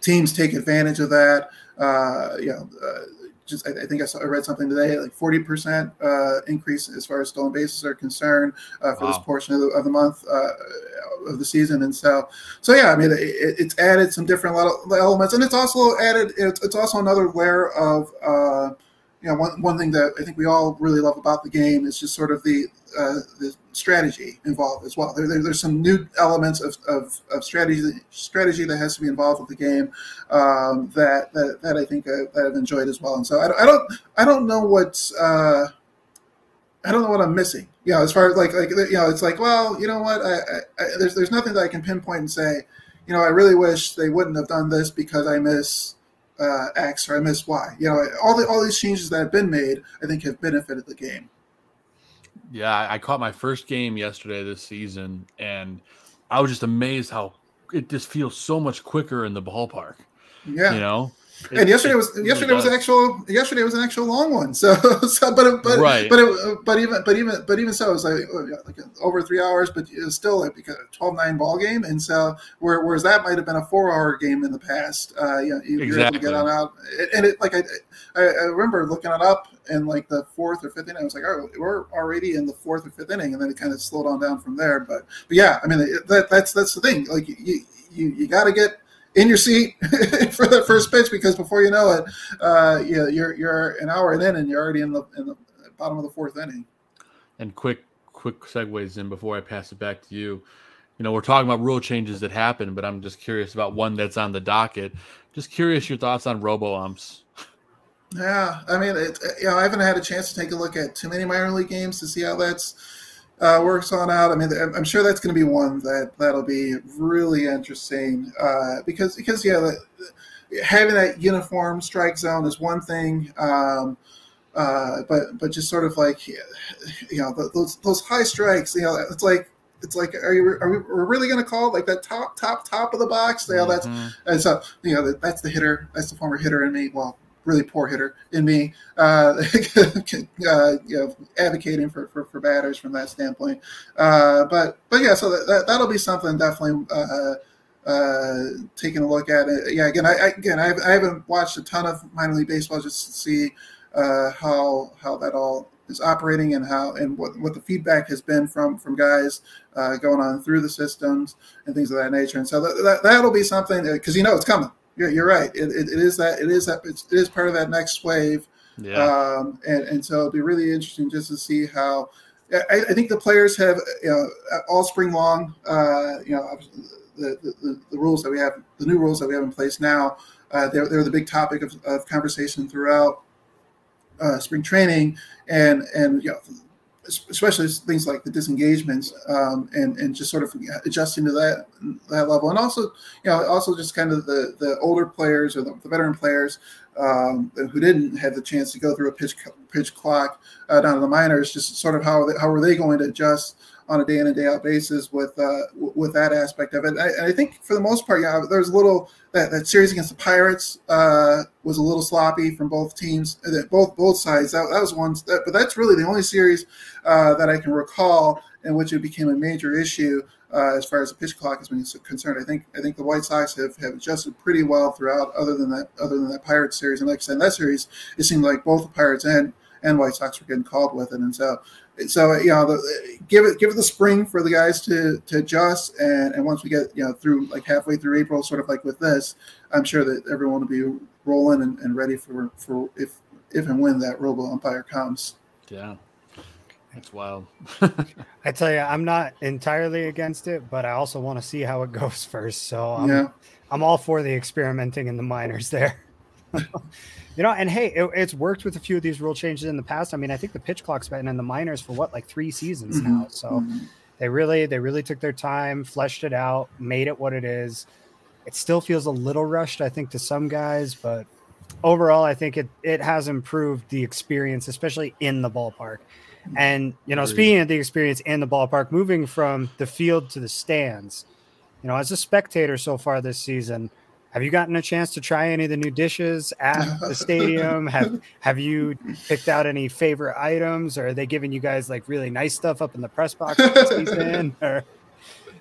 teams take advantage of that. Uh, you know, uh, just I, I, think I, saw, I read something today, like 40% uh, increase as far as stolen bases are concerned uh, for wow. this portion of the, of the month uh, of the season. And so, so yeah, I mean, it, it's added some different elements, and it's also added. It's, it's also another layer of uh, you know, one, one thing that I think we all really love about the game is just sort of the uh, the strategy involved as well. There, there, there's some new elements of, of, of, strategy strategy that has to be involved with the game um, that, that that I think I, that I've enjoyed as well. And so I, I don't I don't know what's uh, I don't know what I'm missing. You know, as far as like like you know, it's like well, you know what? I, I, there's there's nothing that I can pinpoint and say, you know, I really wish they wouldn't have done this because I miss uh, X or I miss Y. You know, all the all these changes that have been made, I think, have benefited the game. Yeah, I caught my first game yesterday this season, and I was just amazed how it just feels so much quicker in the ballpark. Yeah, you know, and yesterday was yesterday was an actual yesterday was an actual long one. So, so but but right. but it, but even but even but even so, it was like, oh, like over three hours, but it was still like a 12-9 ball game. And so whereas that might have been a four-hour game in the past, uh, you, know, you exactly. were able to get on out. And it like I, I remember looking it up in like the fourth or fifth inning. I was like, oh, we're already in the fourth or fifth inning, and then it kind of slowed on down from there. But but yeah, I mean that that's that's the thing. Like you you, you got to get in your seat for the first pitch because before you know it, uh, you, you're you're an hour in and you're already in the in the bottom of the fourth inning. And quick quick segues in before I pass it back to you. You know, we're talking about rule changes that happen, but I'm just curious about one that's on the docket. Just curious your thoughts on robo umps. Yeah, I mean, it, you know, I haven't had a chance to take a look at too many minor league games to see how that's uh, works on out. I mean, I'm sure that's going to be one that that'll be really interesting uh, because because yeah, the, having that uniform strike zone is one thing. Um, uh, but but just sort of like you know those those high strikes, you know, it's like it's like are you are we we're really going to call it like that top top top of the box? Yeah, that's mm-hmm. and so you know that's the hitter, that's the former hitter in me. Well, really poor hitter in me, uh, uh, you know, advocating for, for, for, batters from that standpoint. Uh, but but yeah, so that, that will be something definitely uh, uh, taking a look at it. Yeah, again, I, I again I, I, haven't watched a ton of minor league baseball just to see uh, how how that all is operating and how and what, what the feedback has been from from guys going on through the systems and things of that nature. And so that, that that'll be something because you know it's coming you're, you're right. It, it, it is that it is that it is part of that next wave. Yeah. Um, and and so it'll be really interesting just to see how. I, I think the players have you know all spring long. Uh, you know the, the, the rules that we have, the new rules that we have in place now. Uh, they're, they're the big topic of, of conversation throughout uh, spring training, and and you know especially things like the disengagements um, and and just sort of adjusting to that that level, and also you know also just kind of the the older players or the, the veteran players um, who didn't have the chance to go through a pitch pitch clock uh, down to the minors, just sort of how how are they going to adjust on a day in and day out basis with uh, with that aspect of it. I, I think for the most part, yeah, there's a little that, that series against the Pirates uh, was a little sloppy from both teams, uh, both both sides. That, that was one, that, but that's really the only series uh, that I can recall in which it became a major issue. Uh, as far as the pitch clock is concerned, I think I think the White Sox have, have adjusted pretty well throughout. Other than that, other than that Pirates series, and like I said, in that series, it seemed like both the Pirates and and White Sox were getting called with it, and so so uh, you know, the, give it give it the spring for the guys to to adjust, and and once we get you know through like halfway through April, sort of like with this, I'm sure that everyone will be rolling and, and ready for for if if and when that robo umpire comes. Yeah. That's wild. I tell you, I'm not entirely against it, but I also want to see how it goes first. So I'm, yeah. I'm all for the experimenting in the minors there. You know, and hey, it, it's worked with a few of these rule changes in the past. I mean, I think the pitch clock's been in the minors for what, like three seasons mm-hmm. now. So mm-hmm. they really, they really took their time, fleshed it out, made it what it is. It still feels a little rushed, I think, to some guys, but overall, I think it it has improved the experience, especially in the ballpark. And you know, speaking of the experience in the ballpark, moving from the field to the stands, you know, as a spectator so far this season have you gotten a chance to try any of the new dishes at the stadium? have Have you picked out any favorite items, or are they giving you guys like really nice stuff up in the press box season? Or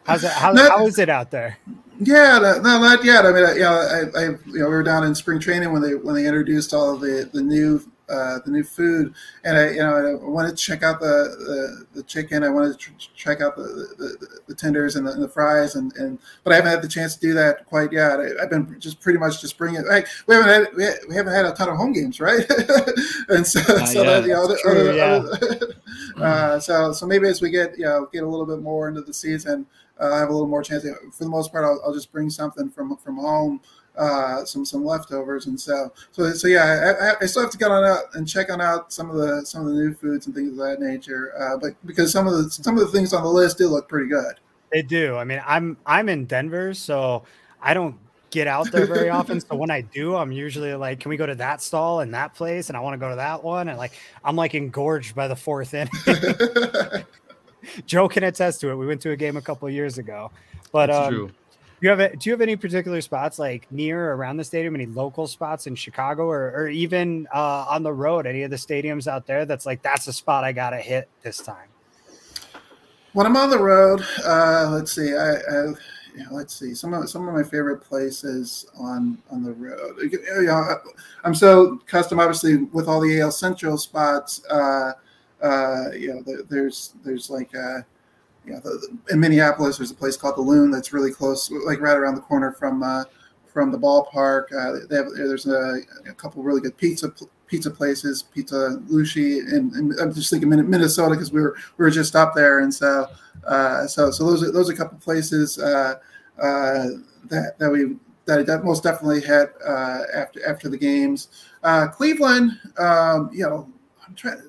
how's it? How, not, how is it out there? Yeah, no, not yet. I mean, yeah, I, I, you know, we were down in spring training when they when they introduced all of the the new uh, the new food, and I, you know, I wanted to check out the the, the chicken. I wanted to tr- check out the, the, the tenders and the, and the, fries, and, and but I haven't had the chance to do that quite yet. I, have been just pretty much just bringing. Like, we haven't had we, haven't had a ton of home games, right? and so, uh, so yeah, that, you know, true, other, yeah. uh, so so maybe as we get you know get a little bit more into the season, uh, I have a little more chance. For the most part, I'll, I'll just bring something from from home uh, some some leftovers, and so so so yeah, I, I, still have to get on out and check on out some of the some of the new foods and things of that nature. Uh, but because some of the some of the things on the list do look pretty good. They do. I mean, I'm I'm in Denver, so I don't get out there very often. So when I do, I'm usually like, can we go to that stall and that place? And I want to go to that one. And like, I'm like engorged by the fourth inning. Joe can attest to it. We went to a game a couple years ago, but um, you have a, do you have any particular spots like near or around the stadium? Any local spots in Chicago or, or even uh, on the road? Any of the stadiums out there that's like that's a spot I gotta hit this time? When I'm on the road, uh, let's see, I, I let's see some of some of my favorite places on on the road. You know, I'm so custom, obviously, with all the AL Central spots. Uh, uh, you know, there's there's like. Uh, you know, the, in Minneapolis, there's a place called the Loon that's really close, like right around the corner from uh, from the ballpark. Uh, they have, there's a, a, couple really good pizza pizza places, Pizza Lucé, and, and I'm just thinking Minnesota because we were we were just up there, and so uh, so so those are those are a couple places uh, uh, that that we that I most definitely had uh, after after the games. Cleveland, um, you know, I'm trying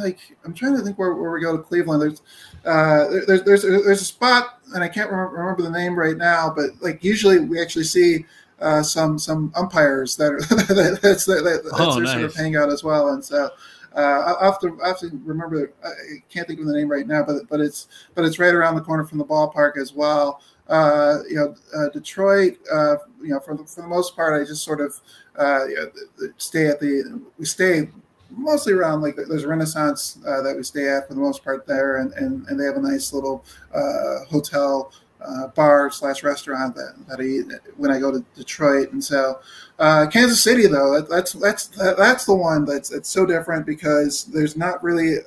like I'm trying to think where, where we go to Cleveland. There's uh, there's there's there's a spot and I can't remember, remember the name right now, but like usually we actually see uh, some some umpires that are that's that, that's oh, nice. sort of hangout as well, and so. Uh, I have to I have to remember. I can't think of the name right now, but but it's but it's right around the corner from the ballpark as well. Uh, you know, uh, Detroit. Uh, you know, for the, for the most part, I just sort of uh, you know, stay at the we stay mostly around like there's Renaissance uh, that we stay at for the most part there, and and, and they have a nice little uh, hotel. Uh, bar slash restaurant that, that I eat when I go to Detroit, and so uh, Kansas City though that, that's that's that, that's the one that's it's so different because there's not really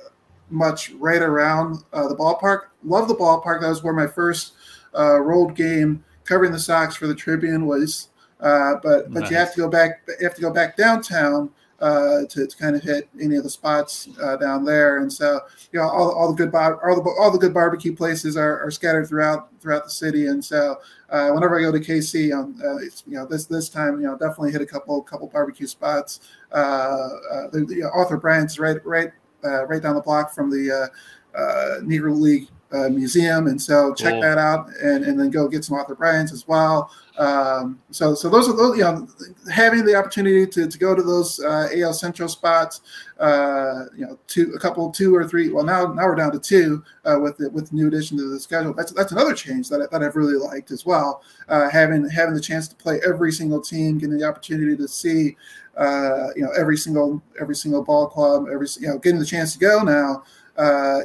much right around uh, the ballpark. Love the ballpark. That was where my first uh, road game covering the Sox for the Tribune was. Uh, but but nice. you have to go back. You have to go back downtown uh, to, to, kind of hit any of the spots uh, down there. And so, you know, all, all the good bar- all the all the good barbecue places are, are scattered throughout throughout the city. And so, uh, whenever I go to KC, um, uh, you know, this this time, you know, definitely hit a couple couple barbecue spots. Uh, uh, the, the Arthur Bryant's right right right down the block from the uh, Negro League uh, Museum, and so check Cool. that out, and, and then go get some Arthur Bryant's as well. Um, so so those are those you know having the opportunity to, to go to those uh, AL Central spots, uh, you know, two a couple two or three. Well, now now we're down to two uh, with the, with the new addition to the schedule. That's that's another change that, I, that I've really liked as well. Uh, having having the chance to play every single team, getting the opportunity to see uh, you know every single every single ball club, every you know getting the chance to go now uh,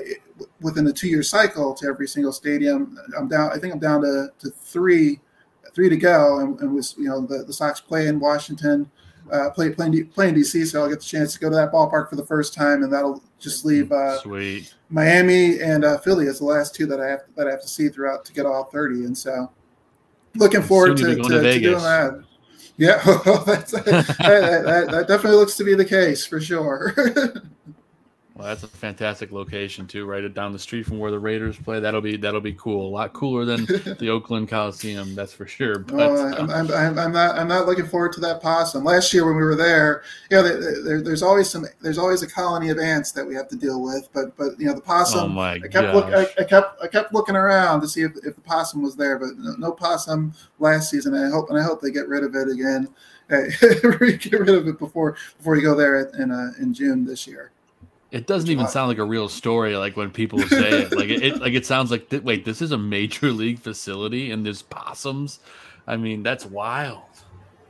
within a two year cycle to every single stadium. I'm down. I think I'm down to, to three three to go, and, and was you know the, the Sox play in Washington, uh, play playing D- playing DC, so I'll get the chance to go to that ballpark for the first time, and that'll just leave uh, Sweet. Miami and uh, Philly as the last two that I have that I have to see throughout to get all thirty, and so looking forward to, to, to to doing that. Yeah, that's, that, that, that definitely looks to be the case for sure. Well, that's a fantastic location too, right down the street from where the Raiders play. That'll be that'll be cool. A lot cooler than the Oakland Coliseum, that's for sure. But Oh, I'm, I'm, I'm, I'm not. I'm not looking forward to that possum. Last year when we were there, you know, there, there, there's always some. There's always a colony of ants that we have to deal with. But but you know, the possum. oh I kept look, I, I kept I kept looking around to see if, if the possum was there, but no, no possum last season. I hope and I hope they get rid of it again. get rid of it before before you go there in uh, in June this year. It doesn't even sound like a real story. Like when people say it, like it, it like it sounds like th- wait, this is a major league facility and there's possums. I mean, that's wild.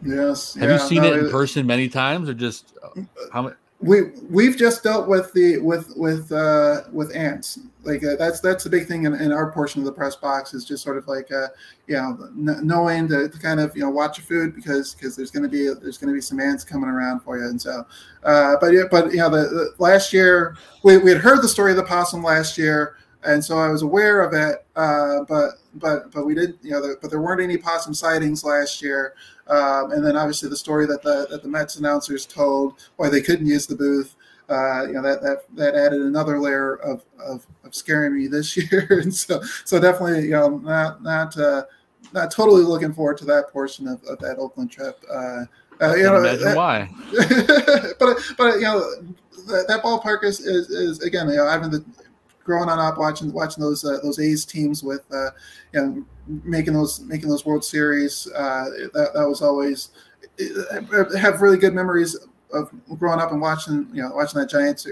Yes. Have yeah, you seen no, it in it- person many times, or just uh, how many? We we've just dealt with the with with uh with ants like uh, that's that's the big thing in, in our portion of the press box is just sort of like uh you know n- knowing to, to kind of you know watch your food because because there's going to be there's going to be some ants coming around for you and so uh but yeah but you know the, the last year we, we had heard the story of the possum last year and so I was aware of it, uh, but but but we didn't, you know, the, but there weren't any possum sightings last year. Um, and then obviously the story that the that the Mets announcers told why they couldn't use the booth, uh, you know, that that that added another layer of of, of scaring me this year. and so so definitely, you know, not not uh, not totally looking forward to that portion of, of that Oakland trip. Uh, uh, you know, imagine that- why. but but you know that, that ballpark is, is is again you know having the growing on up watching watching those uh, those A's teams with uh, you know making those making those World Series uh, that that was always I have really good memories of growing up and watching you know watching that Giants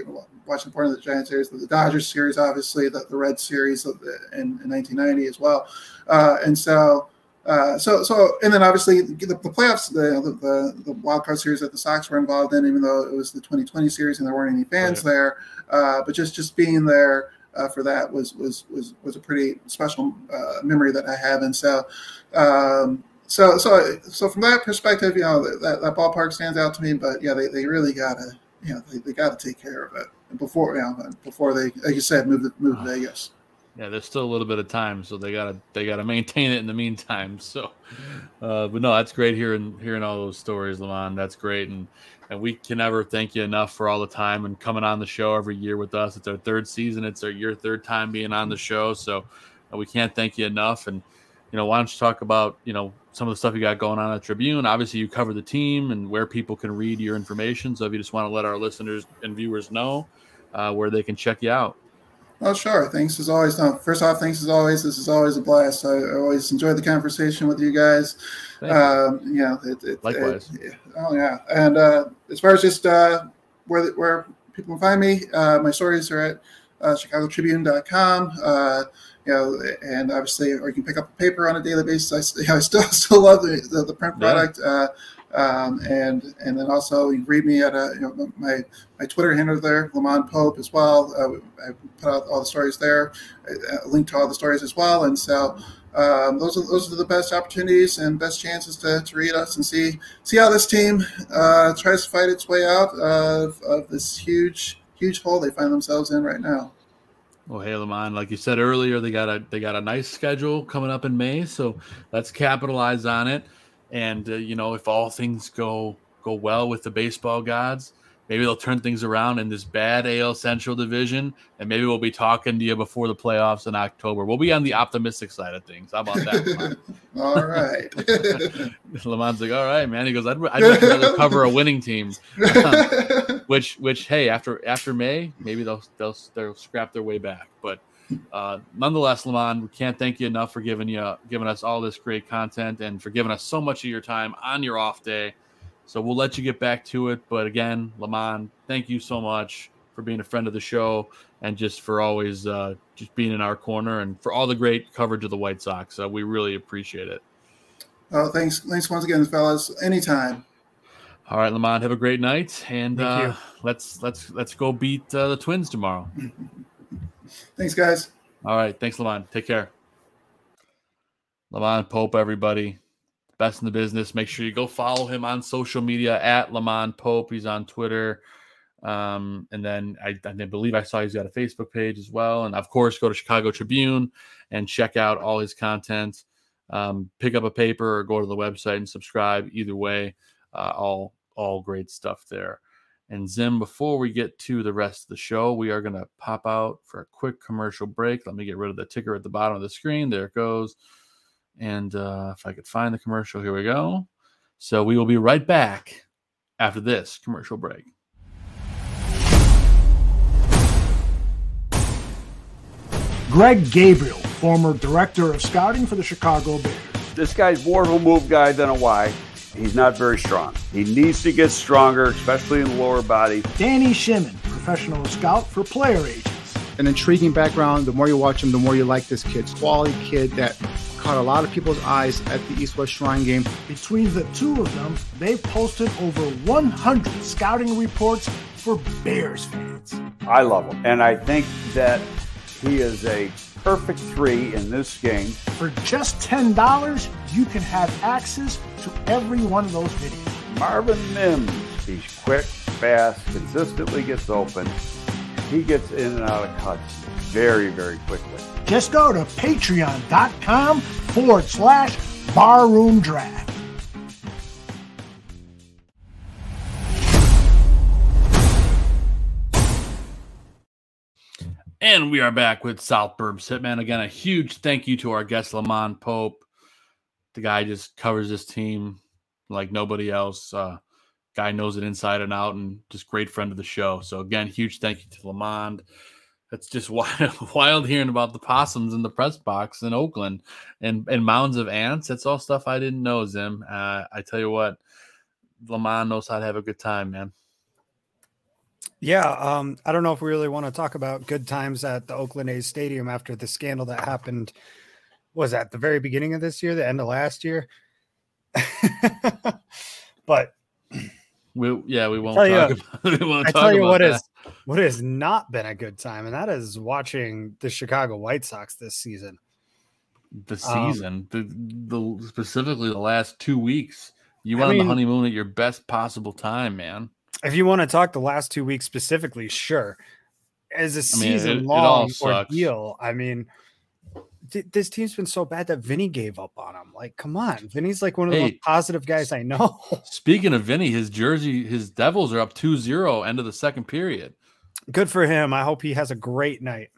watching part of the Giants series the Dodgers series obviously the, the Red series of the, in, in 1990 as well uh, and so uh, so, so, and then obviously the, the playoffs, the, the the wild card series that the Sox were involved in, even though it was the 2020 series and there weren't any fans Right. there, uh, but just just being there uh, for that was was was was a pretty special uh, memory that I have, and so. Um, so, so, so from that perspective, you know that, that ballpark stands out to me. But yeah, they, they really gotta, you know, they, they gotta take care of it before, you know, before they, like you said, move to move to Vegas. Yeah, there's still a little bit of time, so they gotta they gotta maintain it in the meantime. So, uh, but no, that's great hearing hearing all those stories, LaMond. That's great, and and we can never thank you enough for all the time and coming on the show every year with us. It's our third season. It's our your third time being on the show, so uh, we can't thank you enough. And you know, why don't you talk about you know some of the stuff you got going on at Tribune? Obviously, you cover the team and where people can read your information. So if you just want to let our listeners and viewers know uh, where they can check you out. Oh, sure. Thanks as always. No, first off, thanks as always. This is always a blast. I, I always enjoy the conversation with you guys. Um, you know, it, it, Likewise. it- oh yeah. And uh, as far as just uh, where the, where people can find me, uh, my stories are at uh, ChicagoTribune.com. Uh, you know, and obviously, or you can pick up a paper on a daily basis. I, I still still love the, the, the print Yeah. product. Uh, um, and and then also you read me at a, you know my my Twitter handle there, LaMond Pope as well. Uh, I put out all the stories there, a link to all the stories as well, and so um, those are those are the best opportunities and best chances to, to read us and see see how this team uh, tries to fight its way out of, of this huge huge hole they find themselves in right now. Well, hey, LaMond, like you said earlier, they got a they got a nice schedule coming up in May, so let's capitalize on it. And uh, you know, if all things go go well with the baseball gods, maybe they'll turn things around in this bad AL Central division, and maybe we'll be talking to you before the playoffs in October. We'll be on the optimistic side of things. How about that, LaMond? All right. LaMond's like, all right, man. He goes, I'd, I'd much rather cover a winning team. which which hey, after after May, maybe they'll they'll they'll scrap their way back. But uh, nonetheless, LaMond, we can't thank you enough for giving you giving us all this great content and for giving us so much of your time on your off day. So we'll let you get back to it. But again, LaMond, thank you so much for being a friend of the show and just for always uh, just being in our corner and for all the great coverage of the White Sox. Uh, we really appreciate it. Oh, thanks, thanks once again, fellas. Anytime. All right, LaMond, have a great night, and uh, let's let's let's go beat uh, the Twins tomorrow. thanks, guys. All right, thanks, LaMond. Take care. LaMond Pope, everybody, best in the business. Make sure you go follow him on social media at LaMond Pope. He's on Twitter. Um, and then I, I believe I saw he's got a Facebook page as well. And of course, go to Chicago Tribune and check out all his content. Um, pick up a paper or go to the website and subscribe. Either way, uh, all all great stuff there. And Zim, before we get to the rest of the show, we are going to pop out for a quick commercial break. Let me get rid of the ticker at the bottom of the screen. There it goes. And uh, if I could find the commercial, here we go. So we will be right back after this commercial break. Greg Gabriel, former director of scouting for the Chicago Bears. This guy's more of a move guy than a why. He's not very strong. He needs to get stronger, especially in the lower body. Danny Shimon, professional scout for player agents. An intriguing background. The more you watch him, the more you like this kid. Quality kid that caught a lot of people's eyes at the East West Shrine game. Between the two of them, they've posted over 100 scouting reports for Bears fans. I love him. And I think that he is a perfect three in this game. For just $10, you can have access to every one of those videos. Marvin Mims, he's quick, fast, consistently gets open. He gets in and out of cuts very, very quickly. Just go to patreon.com forward slash barroom draft. And we are back with South Burbs Hitmen. Again, a huge thank you to our guest, LaMond Pope. The guy just covers this team like nobody else. Uh, guy knows it inside and out and just great friend of the show. So, again, huge thank you to LaMond. It's just wild, wild hearing about the possums in the press box in Oakland and, and mounds of ants. That's all stuff I didn't know, Zim. Uh, I tell you what, LaMond knows how to have a good time, man. Yeah, um, I don't know if we really want to talk about good times at the Oakland A's stadium after the scandal that happened. Was at the very beginning of this year, the end of last year. but we yeah, we won't tell talk you, about, we won't I tell you what that. is what has not been a good time, and that is watching the Chicago White Sox this season. the Um, season, the, the specifically the last two weeks. You I went on the honeymoon at your best possible time, man. If you want to talk the last two weeks specifically, sure. As a I mean, it- it season all long sucks. ordeal, I mean, th- this team's been so bad that Vinny gave up on him. Like, come on, Vinny's like one of the Hey. most positive guys I know. Speaking of Vinny, his jersey, his Devils are up 2-0 end of the second period. Good for him. I hope he has a great night.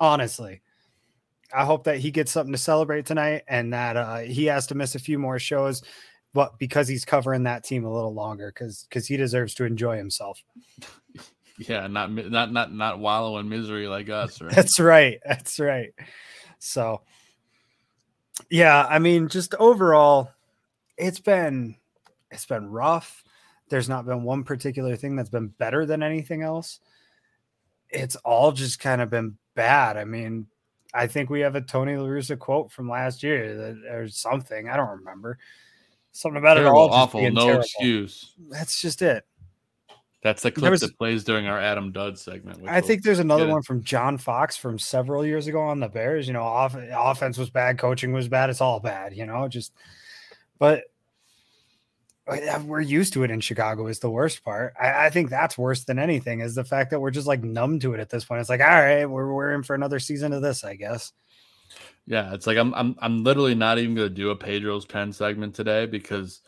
Honestly, I hope that he gets something to celebrate tonight, and that uh, he has to miss a few more shows, but because he's covering that team a little longer, because because he deserves to enjoy himself. Yeah, not not not not wallow in misery like us. Right? That's right. That's right. So, yeah, I mean, just overall, it's been it's been rough. There's not been one particular thing that's been better than anything else. It's all just kind of been bad. I mean, I think we have a Tony La Russa quote from last year that, or something. I don't remember. Something about it Terrible, all. just awful, being no terrible. excuse. That's just it. That's the clip was- that plays during our Adam Dudd segment. I we'll think there's another one from John Fox from several years ago on the Bears. You know, off, offense was bad, coaching was bad. It's all bad, you know, just, but we're used to it in Chicago is the worst part. I, I think that's worse than anything is the fact that we're just like numb to it at this point. It's like, all right, we're, we're in for another season of this, I guess. Yeah, it's like I'm I'm I'm literally not even going to do a Pedro's pen segment today because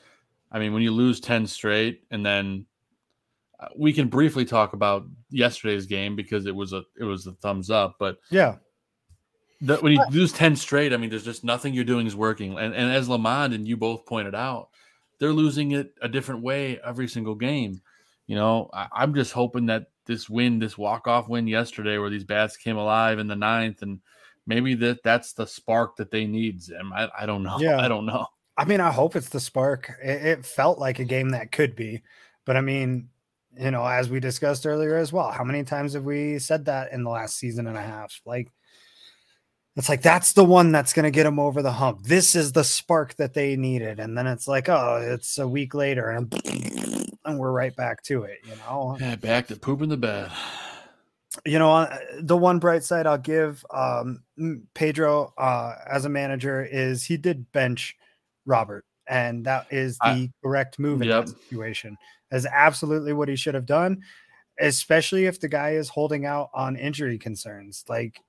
I mean, when you lose 10 straight and then uh, we can briefly talk about yesterday's game because it was a it was a thumbs up, but Yeah. the, when you lose 10 straight, I mean, there's just nothing you're doing is working. And, and as LaMond and you both pointed out, they're losing it a different way every single game. You know, I, I'm just hoping that this win, this walk off win yesterday, where these bats came alive in the ninth, and maybe that that's the spark that they need. Zim, I, I don't know. Yeah. I don't know. I mean, I hope it's the spark. It, it felt like a game that could be, but I mean, you know, as we discussed earlier as well, how many times have we said that in the last season and a half? Like, it's like that's the one that's going to get them over the hump. This is the spark that they needed, and then it's like, oh, it's a week later, and and we're right back to it. You know, Yeah, back to pooping the bed. You know uh, the one bright side i'll give um pedro uh as a manager is he did bench robert and that is the I- correct move in Yep. that situation is absolutely what he should have done especially if the guy is holding out on injury concerns like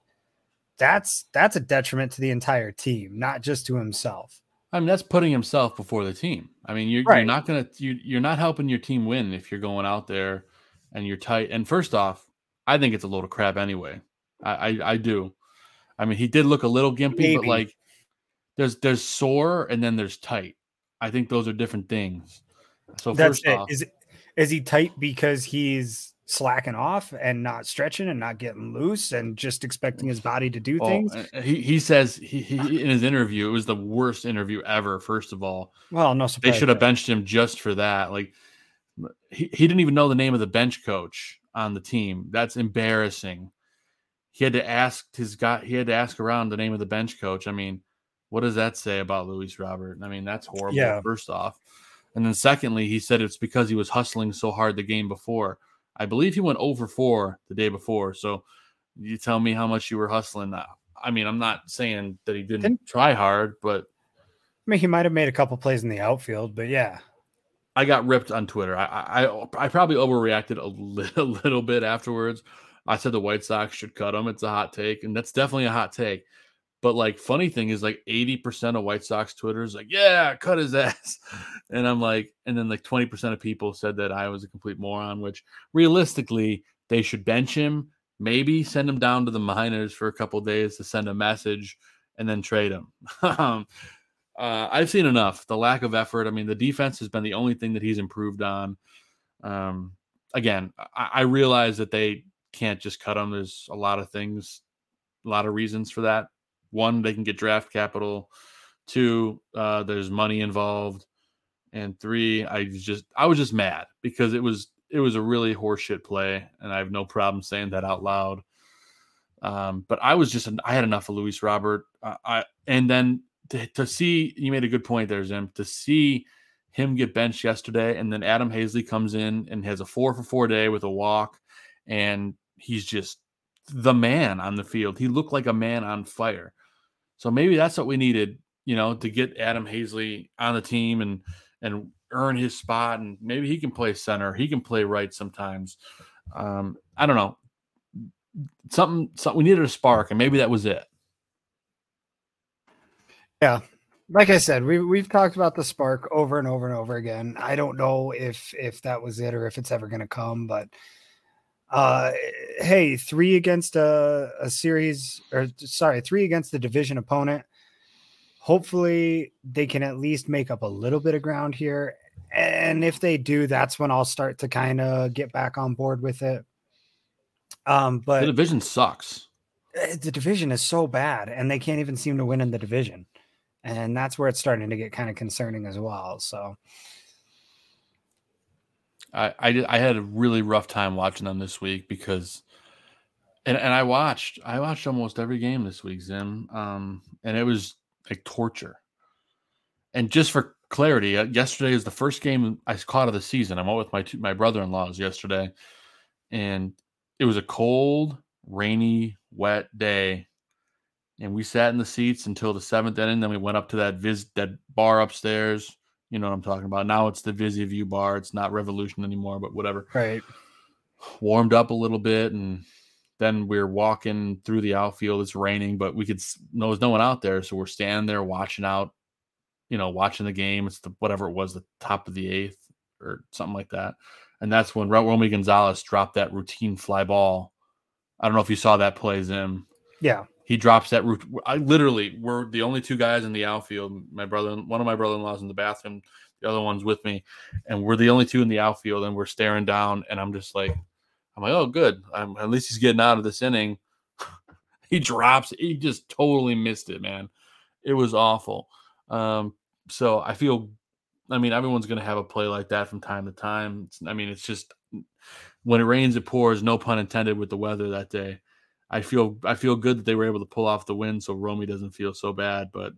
that's that's a detriment to the entire team not just to himself I mean, that's putting himself before the team. I mean, you're, you're not gonna you, you're not helping your team win if you're going out there and you're tight. And first off, I think it's a load of crap anyway. I I, I do. I mean, he did look a little gimpy, but like there's there's sore and then there's tight. I think those are different things. So that's first it off, is is he tight because he's slacking off and not stretching and not getting loose and just expecting his body to do Oh, things uh, He he says he, he in his interview it was the worst interview ever. First of all, well no surprise. they should have benched him just for that. Like he, he didn't even know the name of the bench coach on the team. That's embarrassing. He had to ask his guy. He had to ask around the name of the bench coach. I mean, what does that say about Luis Robert? I mean, that's horrible. Yeah. First off, and then secondly, he said it's because he was hustling so hard the game before. I believe he went over four the day before. So you tell me how much you were hustling. I- I mean, I'm not saying that he didn't Didn't- try hard, but I mean, he might have made a couple plays in the outfield, but yeah, I got ripped on Twitter. I I, I probably overreacted a little, little bit afterwards. I said the White Sox should cut him. It's a hot take, and that's definitely a hot take. But like, funny thing is, like, eighty percent of White Sox Twitter is like, "Yeah, cut his ass," and I'm like, and then like twenty percent of people said that I was a complete moron. Which realistically, they should bench him, maybe send him down to the minors for a couple days to send a message, and then trade him. Um, uh, I've seen enough. The lack of effort. I mean, the defense has been the only thing that he's improved on. Um, again, I, I realize that they can't just cut him. There's a lot of things, a lot of reasons for that. One, they can get draft capital. Two, uh, there's money involved, and three, I just I was just mad because it was it was a really horseshit play, and I have no problem saying that out loud. Um, but I was just I had enough of Luis Robert. Uh, I and then to, to see you made a good point there, Zim. To see him get benched yesterday, and then Adam Haseley comes in and has a four for four day with a walk, and he's just the man on the field. He looked like a man on fire. So maybe that's what we needed, you know, to get Adam Haseley on the team and and earn his spot, and maybe he can play center. He can play right sometimes. Um, I don't know. Something, something we needed a spark, and maybe that was it. Yeah. Like I said, we we've talked about the spark over and over and over again. I don't know if if that was it or if it's ever going to come, but uh hey, 3 against a a series or sorry, 3 against the division opponent. Hopefully they can at least make up a little bit of ground here. And if they do, that's when I'll start to kind of get back on board with it. Um but The division sucks. uh, the division is so bad and they can't even seem to win in the division and that's where it's starting to get kind of concerning as well so I, I I had a really rough time watching them this week because, and and I watched I watched almost every game this week, Zim, um, and it was like torture. And just for clarity, uh, yesterday is the first game I caught of the season. I'm out with my two, my brother in laws yesterday, and it was a cold, rainy, wet day, and we sat in the seats until the seventh inning. Then we went up to that vis that bar upstairs. You know what I'm talking about. Now it's the Visi View bar. It's not Revolution anymore, but whatever. right Warmed up a little bit, and then we're walking through the outfield. It's raining, but we could no, there's no one out there, so we're standing there watching out. You know, watching the game. It's the whatever it was, the top of the eighth or something like that. And that's when Ro- Romy Gonzalez dropped that routine fly ball. I don't know if you saw that play, Zim yeah he drops that route. I literally we're the only two guys in the outfield. My brother, one of my brother-in-laws in the bathroom, the other one's with me, and we're the only two in the outfield, and we're staring down, and I'm just like, I'm like, oh, good. I'm, at least he's getting out of this inning. he drops. He just totally missed it, man. It was awful. Um, so I feel, I mean, everyone's going to have a play like that from time to time. It's, I mean, it's just when it rains, it pours. No pun intended with the weather that day. I feel I feel good that they were able to pull off the win, so Romy doesn't feel so bad. But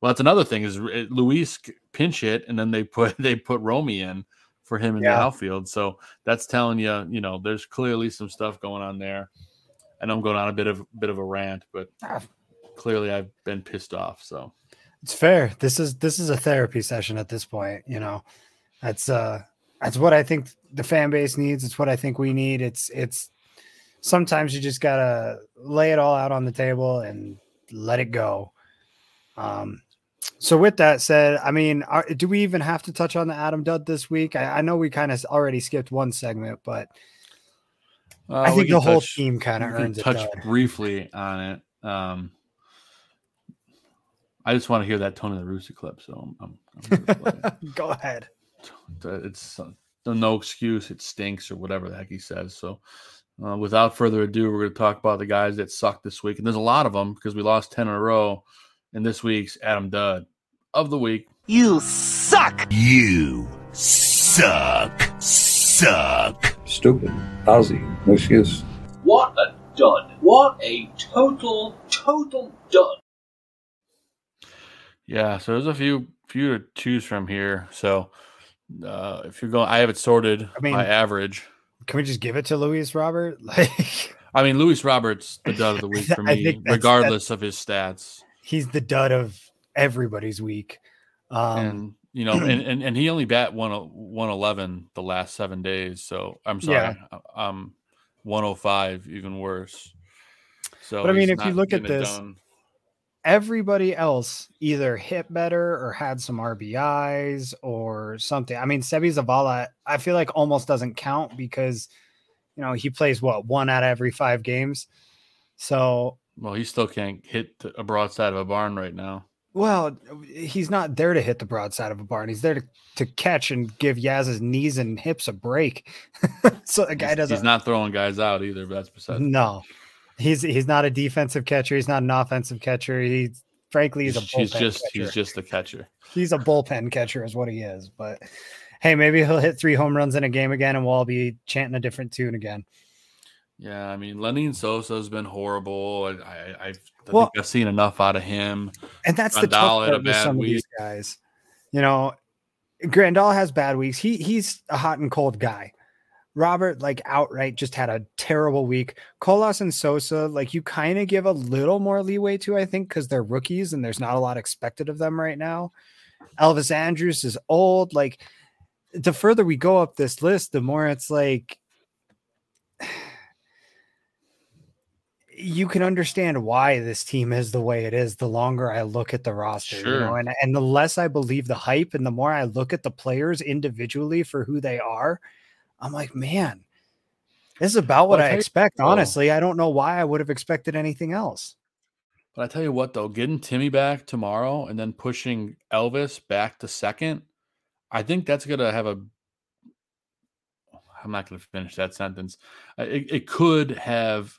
well, that's another thing is Luis pinch hit, and then they put they put Romy in for him in yeah. the outfield. So that's telling you, you know, there's clearly some stuff going on there. And I'm going on a bit of bit of a rant, but ah. clearly I've been pissed off. So it's fair. This is this is a therapy session at this point. You know, that's uh that's what I think the fan base needs. It's what I think we need. It's it's sometimes you just gotta lay it all out on the table and let it go. Um, so with that said, I mean, are, do we even have to touch on the Adam Dudd this week? I, I know we kind of already skipped one segment, but uh, I think the touch, whole team kind of earns touch it. Touch briefly on it. Um, I just want to hear that tone Tony the Rooster clip, so I'm, I'm go ahead. It's uh, no excuse. It stinks or whatever the heck he says. So, uh, without further ado, we're going to talk about the guys that sucked this week, and there's a lot of them because we lost ten in a row in this week's Adam Dud of the week. You suck. You suck. Suck. Stupid. Lousy. No excuse. What a dud. What a total, total dud. Yeah, so there's a few few to choose from here. So uh if you're going I have it sorted I mean, by average. Can we just give it to Luis Robert? Like I mean Luis Roberts the dud of the week for me, regardless of his stats he's the dud of everybody's week. Um, and you know, and, and, and he only bat one one eleven the last seven days. So I'm sorry, yeah. um, one oh five even worse. So, but I mean, if you look at this, everybody else either hit better or had some RBIs or something. I mean, Seby Zavala, I feel like almost doesn't count because you know he plays what one out of every five games. So well, he still can't hit a broadside of a barn right now. Well, he's not there to hit the broadside of a barn. He's there to, to catch and give Yaz's knees and hips a break. so the guy doesn't. He's not throwing guys out either. But that's besides. No, he's he's not a defensive catcher. He's not an offensive catcher. He's frankly he's a bullpen he's just catcher. he's just a catcher. He's a bullpen catcher, is what he is. But hey, maybe he'll hit three home runs in a game again, and we'll all be chanting a different tune again. Yeah, I mean, Lenyn Sosa has been horrible. I, I, I well, think I've seen enough out of him. And that's Grandal the tough part with some week. of these guys. You know, Grandal has bad weeks. He he's a hot and cold guy. Robert, like outright, just had a terrible week. Colas and Sosa, like you kind of give a little more leeway to, I think, because they're rookies and there's not a lot expected of them right now. Elvis Andrus is old. Like the further we go up this list, the more it's like you can understand why this team is the way it is the longer I look at the roster. Sure. You know, and, and the less I believe the hype and the more I look at the players individually for who they are, I'm like, man, this is about what I expect. honestly, I don't know why I would have expected anything else. But I tell you what, though, getting Timmy back tomorrow and then pushing Elvis back to second, I think that's going to have a. I'm not going to finish that sentence. It, it could have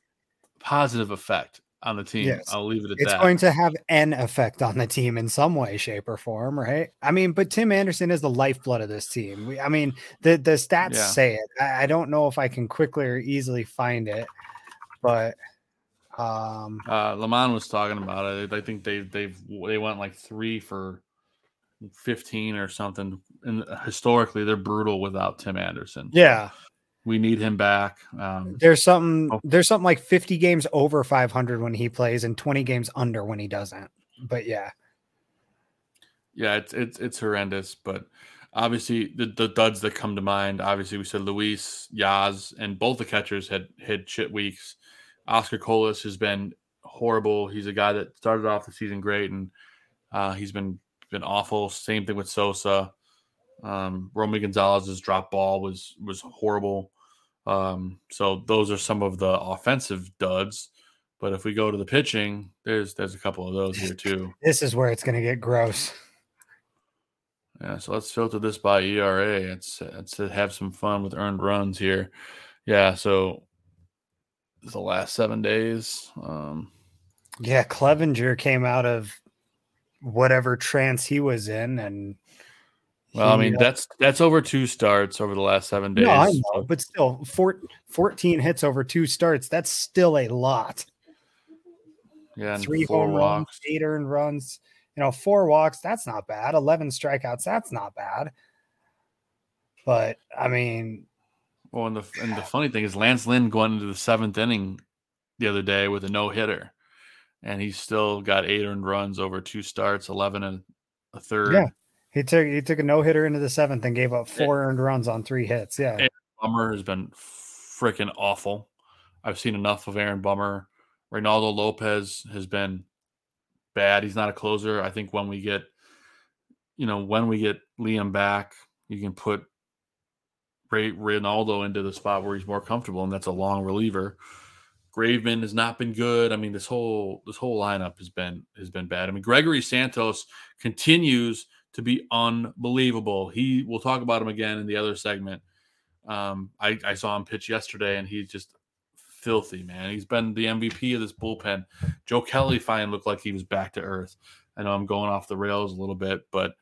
positive effect on the team. Yes. I'll leave it at it's that. It's going to have an effect on the team in some way, shape, or form, right? I mean, but Tim Anderson is the lifeblood of this team. We, I mean, the the stats yeah. say it. I, I, don't know if I can quickly or easily find it, but um uh LaMond was talking about it. I think they they've they went like three for 15 or something. And historically, they're brutal without Tim Anderson. Yeah. We need him back. Um, there's something. Oh. There's something like 50 games over 500 when he plays, and 20 games under when he doesn't. But yeah, yeah, it's it's it's horrendous. But obviously, the, the duds that come to mind. Obviously, we said Luis, Yaz, and both the catchers had had shit weeks. Oscar Colas has been horrible. He's a guy that started off the season great, and uh, he's been been awful. Same thing with Sosa. Um, Romy Gonzalez's drop ball was was horrible. Um, so those are some of the offensive duds. But if we go to the pitching, there's there's a couple of those here too. This is where it's going to get gross. Yeah, so let's filter this by ERA. Let's let's have some fun with earned runs here. Yeah, so the last seven days. Um, yeah, Clevinger came out of whatever trance he was in, and well, I mean uh, that's that's over two starts over the last seven days. no, I know, so- but still, four, 14 hits over two starts. That's still a lot. yeah, Three four home walks. runs, eight earned runs. You know, four walks. That's not bad. Eleven strikeouts. That's not bad. But I mean, Well, and the and the funny thing is Lance Lynn going into the seventh inning the other day with a no hitter, and he still got eight earned runs over two starts, eleven and a third. yeah, he took he took a no hitter into the seventh and gave up four earned runs on three hits. Yeah, Aaron Bummer has been freaking awful. I've seen enough of Aaron Bummer. Reynaldo Lopez has been bad. He's not a closer. I think when we get, you know, when we get Liam back, you can put Ray Reynaldo into the spot where he's more comfortable, and that's a long reliever. Graveman has not been good. I mean, this whole this whole lineup has been has been bad. I mean, Gregory Santos continues to be unbelievable. He we'll talk about him again in the other segment. Um, I, I saw him pitch yesterday, and he's just filthy, man. He's been the MVP of this bullpen. Joe Kelly finally looked like he was back to earth. I know I'm going off the rails a little bit, but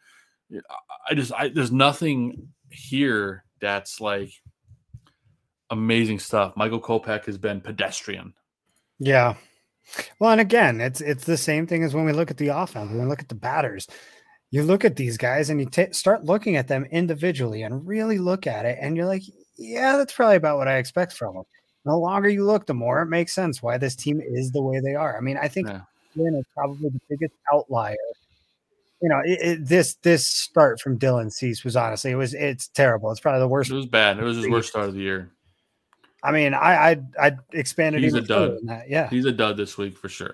I just I, there's nothing here that's like amazing stuff. Michael Kopech has been pedestrian. Yeah. Well, and again, it's it's the same thing as when we look at the offense. When we look at the batters, you look at these guys and you ta start looking at them individually and really look at it, and you're like, yeah, that's probably about what I expect from them. The longer you look, the more it makes sense why this team is the way they are. I mean, I think Yeah. Is probably the biggest outlier. You know, it, it, this this start from Dylan Cease was honestly it was it's terrible. It's probably the worst. It was bad. It was his worst start of the year. I mean, I I I expanded He's a dud. that. Yeah. He's a dud this week for sure.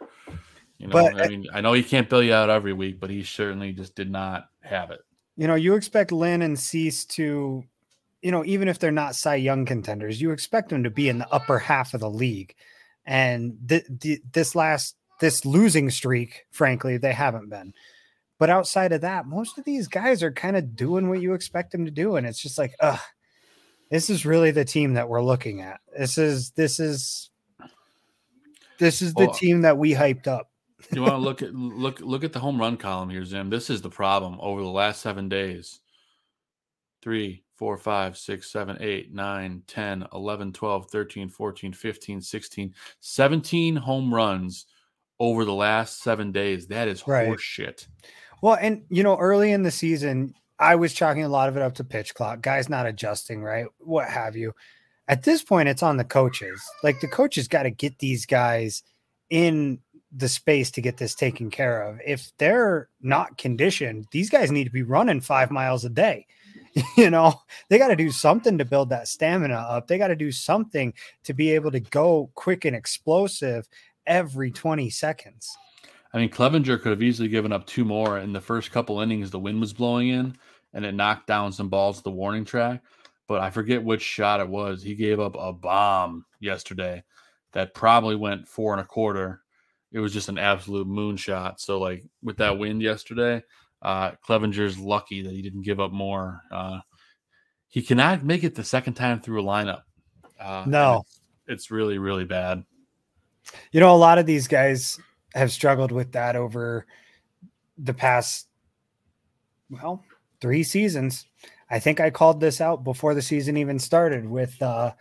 You know, But- I mean, I know he can't bill you out every week, but he certainly just did not have it. you know, you expect Lynn and Cease to, you know, even if they're not Cy Young contenders, you expect them to be in the upper half of the league. And th- th- this last, this losing streak, frankly, they haven't been. But outside of that, most of these guys are kind of doing what you expect them to do. And it's just like, ugh, this is really the team that we're looking at. This is, this is, this is the Well, team that we hyped up. You want to look at look look at the home run column here, Zim. This is the problem over the last seven days. Three, four, five, six, seven, eight, nine, 10, 11, 12, 13, 14, 15, 16, 17 home runs over the last seven days. That is Right. horse shit. Well, and you know, early in the season, I was chalking a lot of it up to pitch clock, guys not adjusting, right? What have you. At this point, it's on the coaches. Like the coaches got to get these guys in the space to get this taken care of. If they're not conditioned, these guys need to be running five miles a day. You know, they got to do something to build that stamina up. They got to do something to be able to go quick and explosive every 20 seconds. I mean, Clevinger could have easily given up two more in the first couple innings. The wind was blowing in, and it knocked down some balls to the warning track. But I forget which shot it was. He gave up a bomb yesterday that probably went four and a quarter. It was just an absolute moonshot. So, like with that wind yesterday, uh, Clevinger's lucky that he didn't give up more. Uh, he cannot make it the second time through a lineup. Uh, No. it's, it's really really bad. You know, a lot of these guys have struggled with that over the past, well, three seasons. I think I called this out before the season even started with uh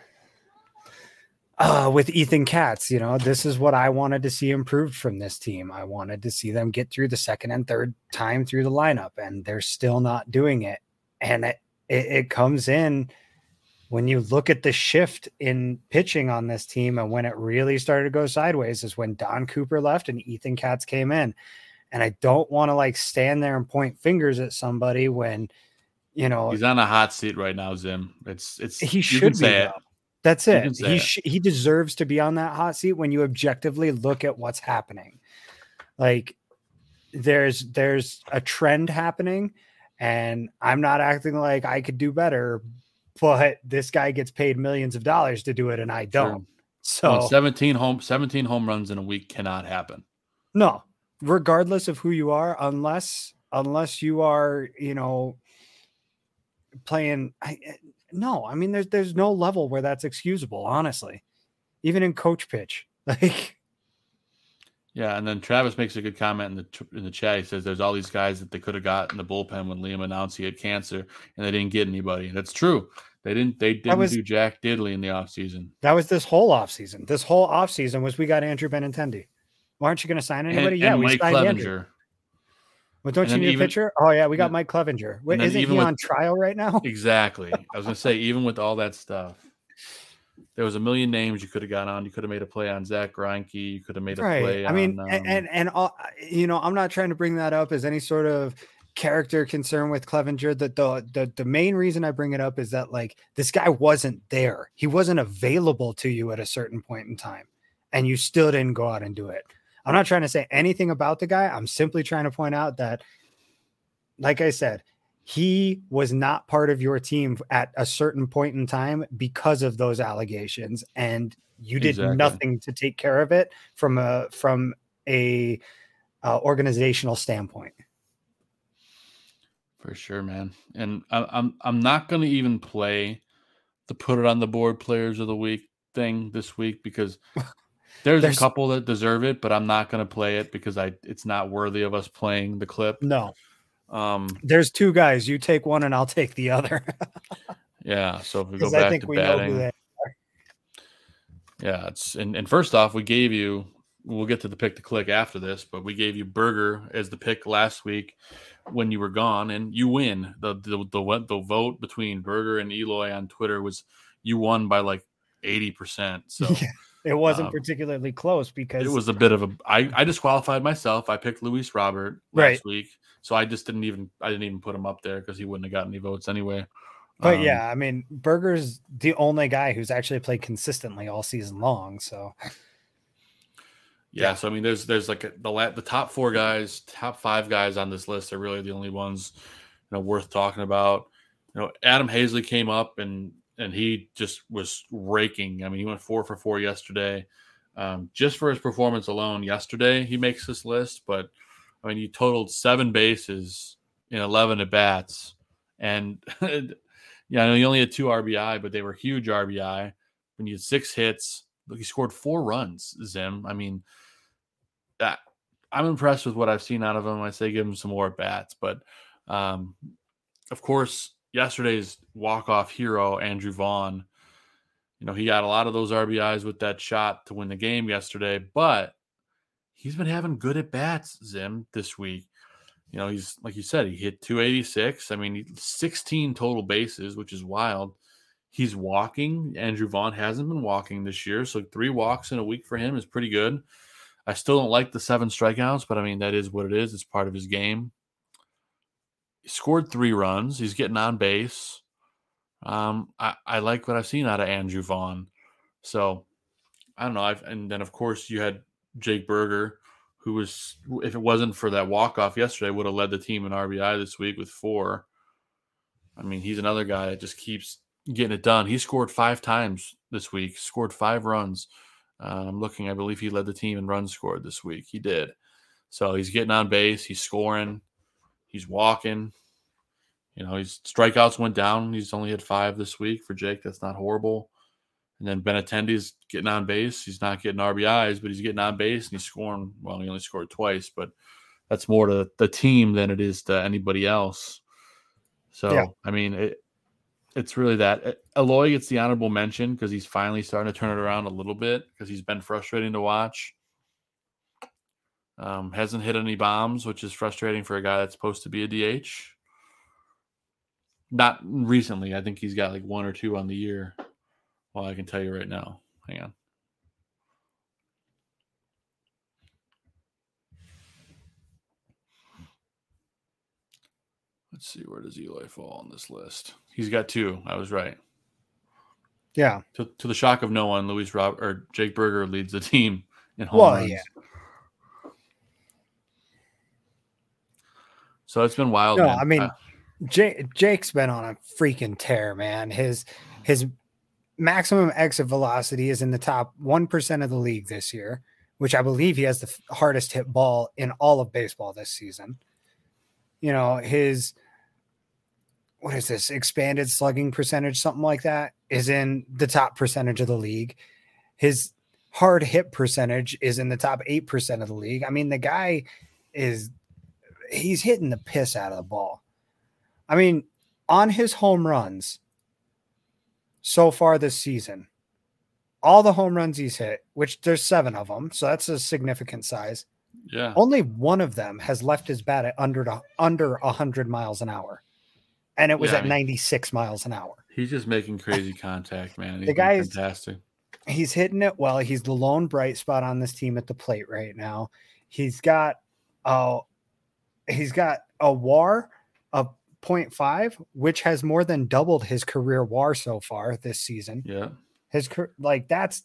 uh with Ethan Katz, you know, this is what I wanted to see improved from this team. I wanted to see them get through the second and third time through the lineup and they're still not doing it. And it it, it comes in when you look at the shift in pitching on this team and when it really started to go sideways is when Don Cooper left and Ethan Katz came in. And I don't want to like stand there and point fingers at somebody when, you know, He's on a hot seat right now, Zim. It's it's he you should be. say it. though. That's it. He sh- he deserves to be on that hot seat when you objectively look at what's happening. Like there's there's a trend happening and I'm not acting like I could do better, but this guy gets paid millions of dollars to do it and I don't. So Well, 17 home 17 home runs in a week cannot happen. no, regardless of who you are, unless unless you are, you know, playing. I, no, I mean, there's there's no level where that's excusable, honestly. Even in coach pitch, like Yeah, and then Travis makes a good comment in the in the chat. He says there's all these guys that they could have got in the bullpen when Liam announced he had cancer, and they didn't get anybody. And that's true. They didn't. They didn't was- do Jack Diddley in the offseason. that was this whole offseason. This whole offseason was we got Andrew Benintendi. Why aren't you going to sign And, anybody? yeah, and we Mike signed Andrew. Well, don't and you need even- a pitcher? Oh yeah, we got Mike Clevinger. Wait, isn't even he with- on trial right now? Exactly. I was gonna say, even with all that stuff, there was a million names you could have got on. You could have made a play on Zach Greinke. You could have made a right. play. I mean, on, a- um, and and all, you know, I'm not trying to bring that up as any sort of character concern with Clevinger. That the, the the main reason I bring it up is that like this guy wasn't there. He wasn't available to you at a certain point in time, and you still didn't go out and do it. I'm not trying to say anything about the guy. I'm simply trying to point out that, like I said, he was not part of your team at a certain point in time because of those allegations, and you did Exactly. nothing to take care of it from a from a uh, organizational standpoint. For sure, man. And I, I'm I'm not going to even play the put it on the board players of the week thing this week because there's, There's- a couple that deserve it, but I'm not going to play it because I it's not worthy of us playing the clip. No, Um, there's two guys. You take one, and I'll take the other. yeah. So if we go back I think to we know batting, who they. yeah, it's and, and first off, we gave you. We'll get to the pick to click after this, but we gave you Burger as the pick last week when you were gone, and you win. the the the, what- the vote between Burger and Eloy on Twitter was you won by like eighty percent. So. It wasn't Um, particularly close because It was a bit of a. I, I disqualified myself. I picked Luis Robert last Right. week, so I just didn't even. I didn't even put him up there because he wouldn't have gotten any votes anyway. But Um, yeah, I mean, Burger's the only guy who's actually played consistently all season long. So yeah. So I mean, there's there's like a, the la- the top four guys, top five guys on this list are really the only ones you know worth talking about. You know, Adam Haseley came up and and he just was raking. I mean, he went four for four yesterday. Um, just for his performance alone yesterday, he makes this list. But I mean, he totaled seven bases in 11 at bats. And yeah, I know he only had two RBI, but they were huge RBI. When you had six hits, look, he scored four runs, Zim. I mean, that I'm impressed with what I've seen out of him. I say give him some more at bats. But um, of course, yesterday's walk-off hero, Andrew Vaughn, you know, he got a lot of those RBIs with that shot to win the game yesterday, but he's been having good at bats, Zim, this week. You know, he's like you said, he hit 286. I mean, 16 total bases, which is wild. He's walking. Andrew Vaughn hasn't been walking this year, so three walks in a week for him is pretty good. I still don't like the seven strikeouts, but I mean that is what it is. It's part of his game. Scored three runs. He's getting on base. Um, I, I like what I've seen out of Andrew Vaughn. So I don't know. I've, and then of course you had Jake Burger, who was if it wasn't for that walk off yesterday, would have led the team in RBI this week with four. I mean, he's another guy that just keeps getting it done. He scored five times this week, scored five runs. Uh, I'm looking, I believe he led the team in runs scored this week. He did. So he's getting on base, he's scoring, he's walking. You know, his strikeouts went down. He's only had five this week for Jake. That's not horrible. And then Ben Benintendi's getting on base. He's not getting RBIs, but he's getting on base and he's scoring. Well, he only scored twice, but that's more to the team than it is to anybody else. So, Yeah. I mean, it, it's really that. Uh, Eloy gets the honorable mention because he's finally starting to turn it around a little bit because he's been frustrating to watch. Um, hasn't hit any bombs, which is frustrating for a guy that's supposed to be a DH. Not recently. I think he's got like one or two on the year. Well, I can tell you right now. Hang on. Let's see where does Eloy fall on this list. He's got two. I was right. yeah, To, to the shock of no one, Luis Rob or Jake Burger leads the team in home Well, runs. yeah. So it's been wild. no, man. I mean, Uh, Jake, Jake's been on a freaking tear, man. His his maximum exit velocity is in the top one percent of the league this year, which I believe he has the hardest hit ball in all of baseball this season. You know his what is this expanded slugging percentage, something like that, is in the top percentage of the league. His hard hit percentage is in the top 8% of the league. I mean, the guy is he's hitting the piss out of the ball. I mean, on his home runs so far this season, all the home runs he's hit, which there's seven of them, so that's a significant size. Yeah. Only one of them has left his bat at under to, under 100 miles an hour. And it was Yeah, I at mean- 96 miles an hour. He's just making crazy contact, man. He's The been guy's- fantastic. He's hitting it well. He's the lone bright spot on this team at the plate right now. He's got uh he's got a WAR of 0.5, which has more than doubled his career WAR so far this season. Yeah. His like that's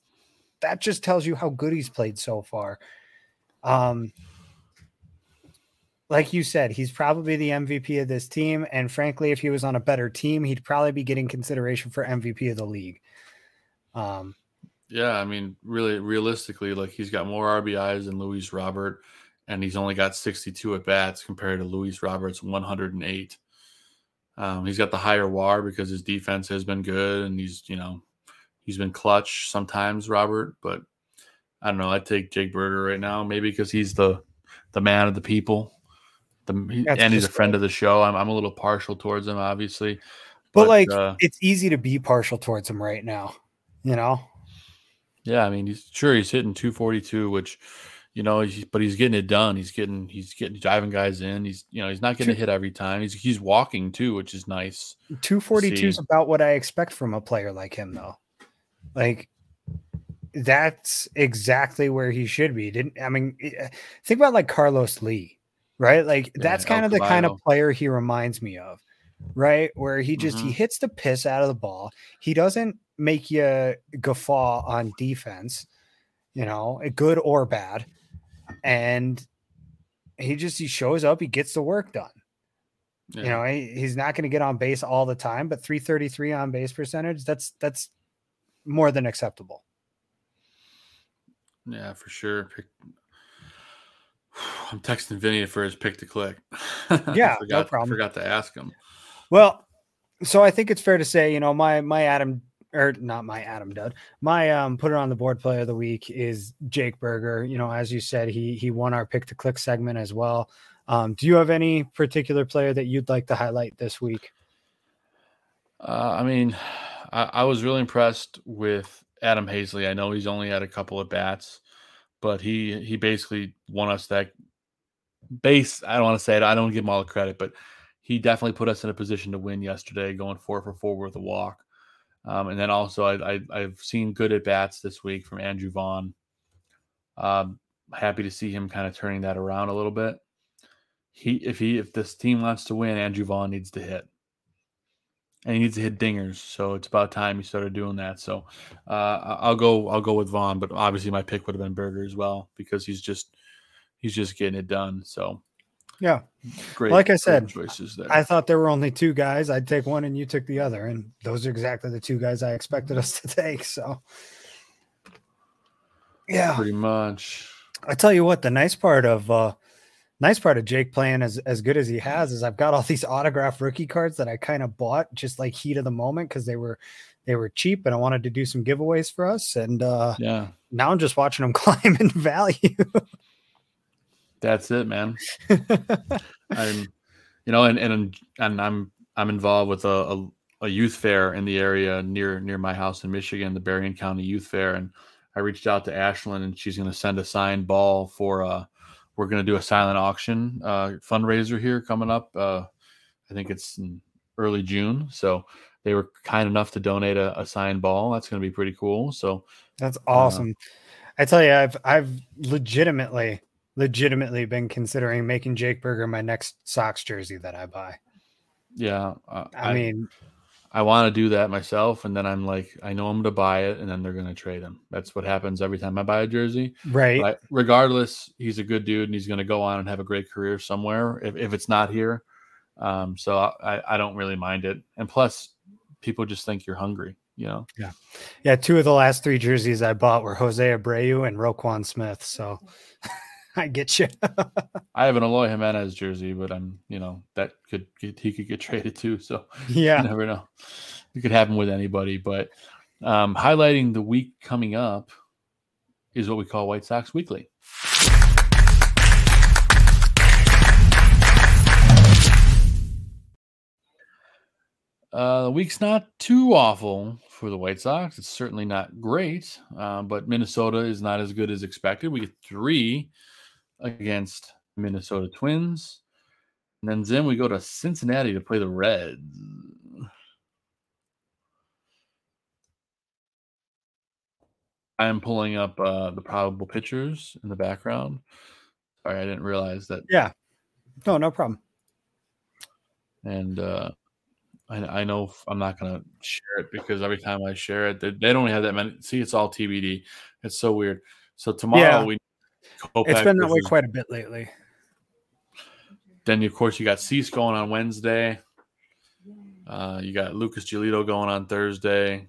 that just tells you how good he's played so far. Um like you said, he's probably the MVP of this team. And frankly, if he was on a better team, he'd probably be getting consideration for MVP of the league. Um, Yeah, I mean, really, realistically, like he's got more RBIs than Luis Robert, and he's only got 62 at bats compared to Luis Robert's 108. Um, he's got the higher WAR because his defense has been good, and he's you know he's been clutch sometimes, Robert. But I don't know. I'd take Jake Burger right now, maybe because he's the the man of the people, the That's and he's a friend of the show. I'm I'm a little partial towards him, obviously, but, like uh, it's easy to be partial towards him right now, you know? Yeah, I mean, he's sure he's hitting 242, which you know, he's, but he's getting it done. He's getting he's getting driving guys in. He's you know he's not getting a hit every time. He's he's walking too, which is nice. 242 is about what I expect from a player like him, though. Like that's exactly where he should be. Didn't I mean? eh, Think about like Carlos Lee, right? Like Yeah, that's kind of the kind of player he reminds me of, right? Where he just he Mhm. hits the piss out of the ball. He doesn't make you guffaw on defense, you know, eh, good or bad, and he just he shows up, he gets the work done. You know, he, he's not going to get on base all the time, but 333 on base percentage, that's that's more than acceptable. Yeah, for sure. Pick, I'm texting Vinny for his pick to click. Yeah, no forgot, problem. Forgot to ask him. Well, so I think it's fair to say, you know, my my Adam or not my Adam Dud, my um put it on the board player of the week is Jake Burger. You know, as you said, he he won our pick to click segment as well. Um, do you have any particular player that you'd like to highlight this week? Uh, I mean, I, I was really impressed with Adam Haseley. I know he's only had a couple of bats, but he he basically won us that base. I don't want to say it. I don't give him all the credit, but he definitely put us in a position to win yesterday, going four for four with a walk. Um, and then also, I, I, I've seen good at bats this week from Andrew Vaughn. Um, happy to see him kind of turning that around a little bit. He, if he, if this team wants to win, Andrew Vaughn needs to hit and he needs to hit dingers. So it's about time he started doing that. So uh, I'll go. I'll go with Vaughn, but obviously my pick would have been Burger as well because he's just he's just getting it done. So Yeah. great. like I said, choices there. I thought there were only two guys. I'd take one and you took the other. And those are exactly the two guys I expected us to take. So, yeah. pretty much. I tell you what, the nice part of, uh, nice part of Jake playing as, as good as he has is I've got all these autograph rookie cards that I kind of bought just like heat of the moment because they were, they were cheap and I wanted to do some giveaways for us. And, uh, Yeah, now I'm just watching them climb in value. That's it, man. I'm, you know, and and and I'm I'm involved with a, a a youth fair in the area near near my house in Michigan, the Berrien County Youth Fair, and I reached out to Ashlyn, and she's going to send a signed ball for. uh We're going to do a silent auction uh, fundraiser here coming up. Uh, I think it's in early June, so they were kind enough to donate a, a signed ball. That's going to be pretty cool. So That's awesome. I tell you, I've I've legitimately legitimately been considering making Jake Burger my next Sox jersey that I buy. yeah, uh, I, mean, I want to do that myself, and then I'm like, I know I'm going to buy it, and then they're going to trade him. That's what happens every time I buy a jersey. right? But regardless, he's a good dude, and he's going to go on and have a great career somewhere. If, if it's not here, um, so I, I don't really mind it. And plus, people just think you're hungry. You know, Yeah. Yeah, two of the last three jerseys I bought were Jose Abreu and Roquan Smith. So I get you. I have an Eloy Jimenez jersey, but I'm, you know, that could get, he could get traded too. So Yeah. you never know. It could happen with anybody. But um, highlighting the week coming up is what we call White Sox Weekly. Uh, the week's not too awful for the White Sox. It's certainly not great, uh, but Minnesota is not as good as expected. We get three against Minnesota Twins. And then Zim, we go to Cincinnati to play the Reds. I am pulling up uh, the probable pitchers in the background. Sorry, I didn't realize that. Yeah. No, no problem. And uh, I, I know I'm not going to share it because every time I share it, they, they don't have that many. See, it's all TBD. It's so weird. So tomorrow Yeah. we. It's been that way quite a bit lately. Then of course you got Cease going on Wednesday. Uh, you got Lucas Giolito going on Thursday,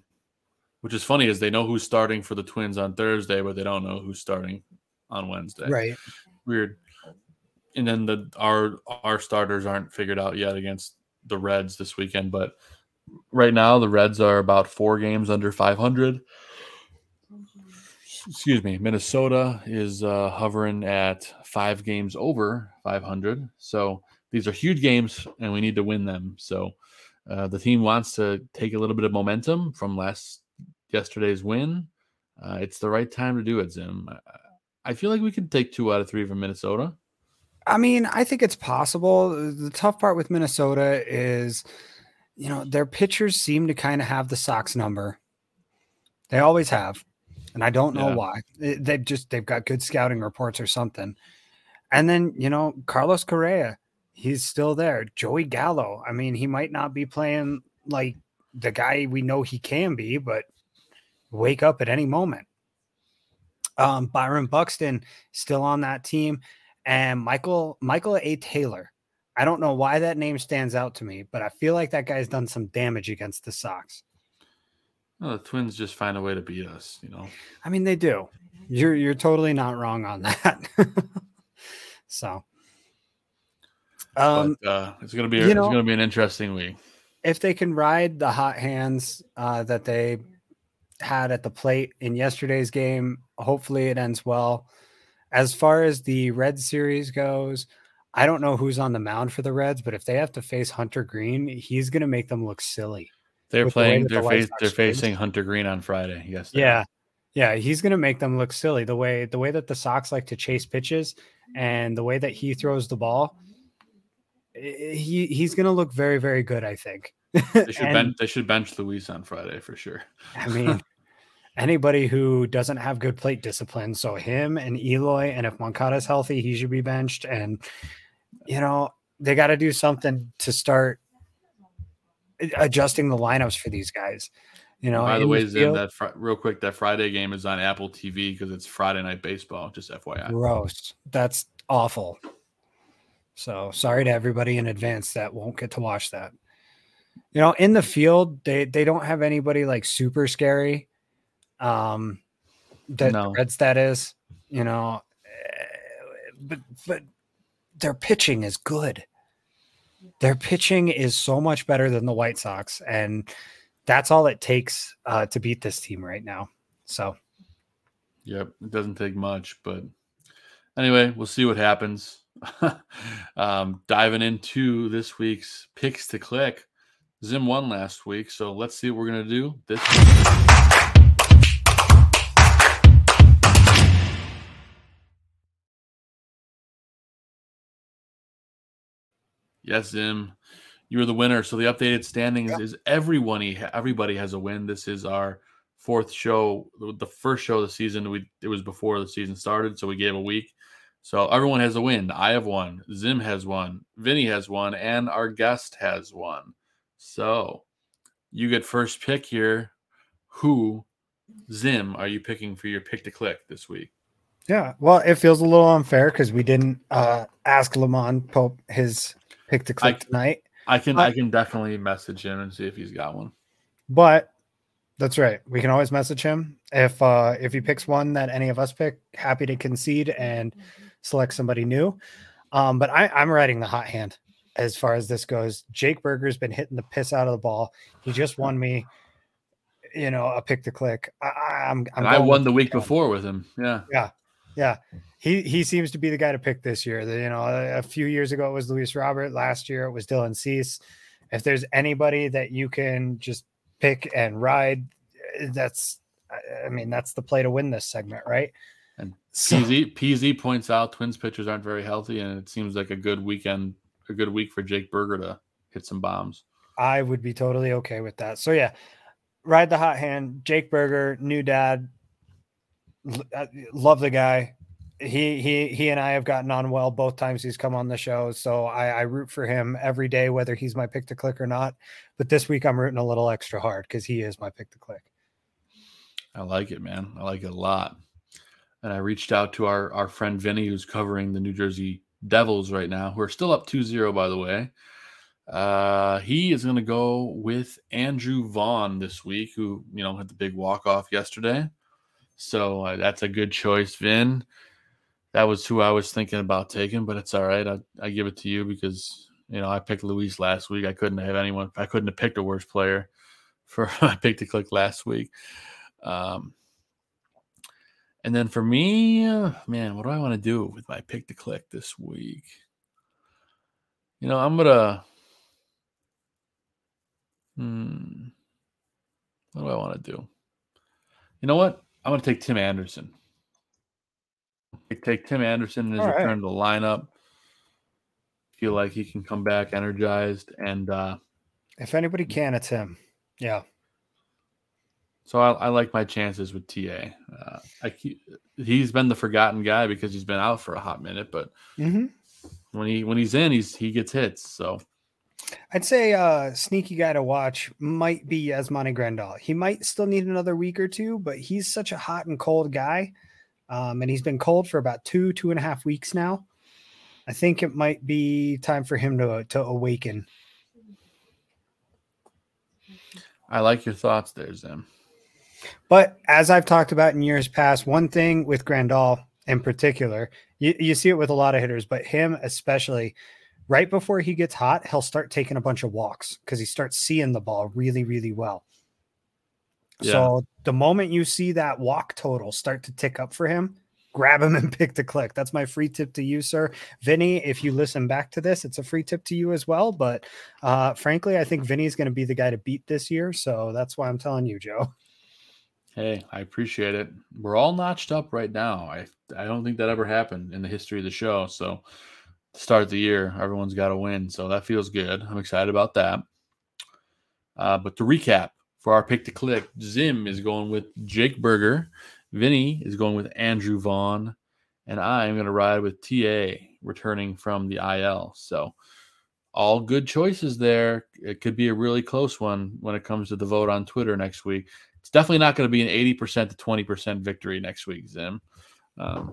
which is funny is they know who's starting for the Twins on Thursday, but they don't know who's starting on Wednesday. Right. Weird. And then the our our starters aren't figured out yet against the Reds this weekend, but right now the Reds are about four games under 500. Excuse me. Minnesota is uh, hovering at five games over 500. So these are huge games, and we need to win them. So uh, the team wants to take a little bit of momentum from last yesterday's win. Uh, it's the right time to do it, Zim. I- I feel like we could take two out of three from Minnesota. I mean, I think it's possible. The tough part with Minnesota is, you know, their pitchers seem to kind of have the Sox number. They always have, and I don't know Yeah. why. They- They've just they've got good scouting reports or something. And then you know, Carlos Correa, he's still there. Joey Gallo. I mean, he might not be playing like the guy we know he can be, but wake up at any moment. Um, Byron Buxton still on that team, and Michael Michael A. Taylor. I don't know why that name stands out to me, but I feel like that guy's done some damage against the Sox. The Twins just find a way to beat us, you know. I mean, they do. You're you're totally not wrong on that. so, um, but uh, it's gonna be you it's know- gonna be an interesting week. if they can ride the hot hands uh, that they had at the plate in yesterday's game, hopefully it ends well. As far as the Red series goes, I don't know who's on the mound for the Reds, but if they have to face Hunter Greene, he's going to make them look silly. They're the playing. the They're, White face, they're facing Hunter Greene on Friday. Yes. Yeah. are. Yeah, he's going to make them look silly the way the way that the Sox like to chase pitches and the way that he throws the ball. eh, He he's going to look very very good, I think. They should And- bench. They should bench Luis on Friday for sure. I mean, anybody who doesn't have good plate discipline, so him and Eloy, and if Moncada's healthy, he should be benched. And you know, they got to do something to start adjusting the lineups for these guys. You know, By the way, Zim, that fr- real quick, that Friday game is on Apple TV because it's Friday night baseball. Just FYI. gross. That's awful. So sorry to everybody in advance that won't get to watch that. You know, in the field, they they don't have anybody like super scary. Um, that No. Reds that is, you know, eh, but but their pitching is good. Their pitching is so much better than the White Sox, and that's all it takes uh, to beat this team right now. So Yep, it doesn't take much, but anyway, we'll see what happens. um, diving into this week's picks to click. Zim won last week, so let's see what we're gonna do this week. Yes, Zim, you were the winner. So the updated standings is everyone everybody has a win. This is our fourth show. The first show of the season, we it was before the season started, so we gave a week. So everyone has a win. I have one. Zim has one. Vinny has one, and our guest has one. So you get first pick here. Who, Zim, are you picking for your pick to click this week? Yeah, well, it feels a little unfair because we didn't uh, ask LaMond Pope his pick to click tonight. I can Uh, I can definitely message him and see if he's got one. But that's right. We can always message him if uh, if he picks one that any of us pick. Happy to concede and select somebody new. Um, but I, I'm riding the hot hand as far as this goes. Jake Burger's been hitting the piss out of the ball. He just won me, you know, a pick to click. I, I'm, I'm And I won the week before with him. Yeah. Yeah, yeah. He he seems to be the guy to pick this year. You know, a, a few years ago it was Luis Robert. Last year it was Dylan Cease. If there's anybody that you can just pick and ride, eh, that's I- I mean that's the play to win this segment, right? And So- PZ PZ points out Twins pitchers aren't very healthy, and it seems like a good weekend, a good week for Jake Burger to hit some bombs. I would be totally okay with that. So yeah, ride the hot hand. Jake Burger, new dad. Uh, Love the guy. He he he and I have gotten on well both times he's come on the show. So I, I root for him every day, whether he's my pick to click or not. But this week I'm rooting a little extra hard because he is my pick to click. I like it, man. I like it a lot. And I reached out to our our friend Vinny, who's covering the New Jersey Devils right now, who are still up 2-0, by the way. Uh, he is going to go with Andrew Vaughn this week, who you know had the big walk off yesterday. So uh, that's a good choice, Vin. That was who I was thinking about taking, but it's all right. I, I give it to you because you know I picked Luis last week. I couldn't have anyone. I couldn't have picked a worse player for my pick to click last week. Um, and then for me, uh, man, what do I want to do with my pick to click this week? You know, I'm gonna. Hmm. What do I want to do? You know what? I'm gonna take Tim Anderson. Take- Take Tim Anderson in his All right. return to the lineup. Feel like he can come back energized, and uh, If anybody can, it's him. Yeah. So I, I like my chances with TA. Uh, I keep, he's been the forgotten guy because he's been out for a hot minute, but Mhm. when he when he's in, he's he gets hits. So I'd say uh sneaky guy to watch might be Yasmani Grandal. He might still need another week or two, but he's such a hot and cold guy. Um, and he's been cold for about two, two and a half weeks now. I think it might be time for him to to awaken. I like your thoughts there, Zim. But as I've talked about in years past, one thing with Grandal in particular, you, you see it with a lot of hitters, but him especially, right before he gets hot, he'll start taking a bunch of walks because he starts seeing the ball really, really well. So the moment you see that walk total start to tick up for him, grab him and pick the click. That's my free tip to you, sir. Vinny, if you listen back to this, it's a free tip to you as well. But uh, frankly, I think Vinny's going to be the guy to beat this year. So that's why I'm telling you, Joe. Hey, I appreciate it. We're all notched up right now. I I don't think that ever happened in the history of the show. So start the year, everyone's got to win. So that feels good. I'm excited about that. Uh, but to recap for our pick to click, Zim is going with Jake Burger, Vinny is going with Andrew Vaughn, and I am going to ride with TA returning from the IL. So all good choices there. It could be a really close one when it comes to the vote on Twitter next week. It's definitely not going to be an 80% to 20% victory next week, Zim. Um,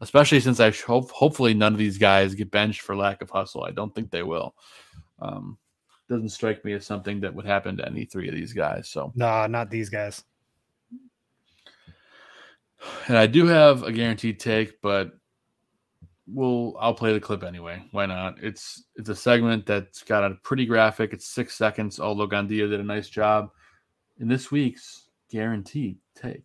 especially since I hope hopefully none of these guys get benched for lack of hustle. I don't think they will. Um, doesn't strike me as something that would happen to any three of these guys. So, No, not these guys. and I do have a guaranteed take, but we'll I'll play the clip anyway. Why not? It's it's a segment that's got a pretty graphic. It's six seconds. Although Gandia did a nice job in this week's guaranteed take.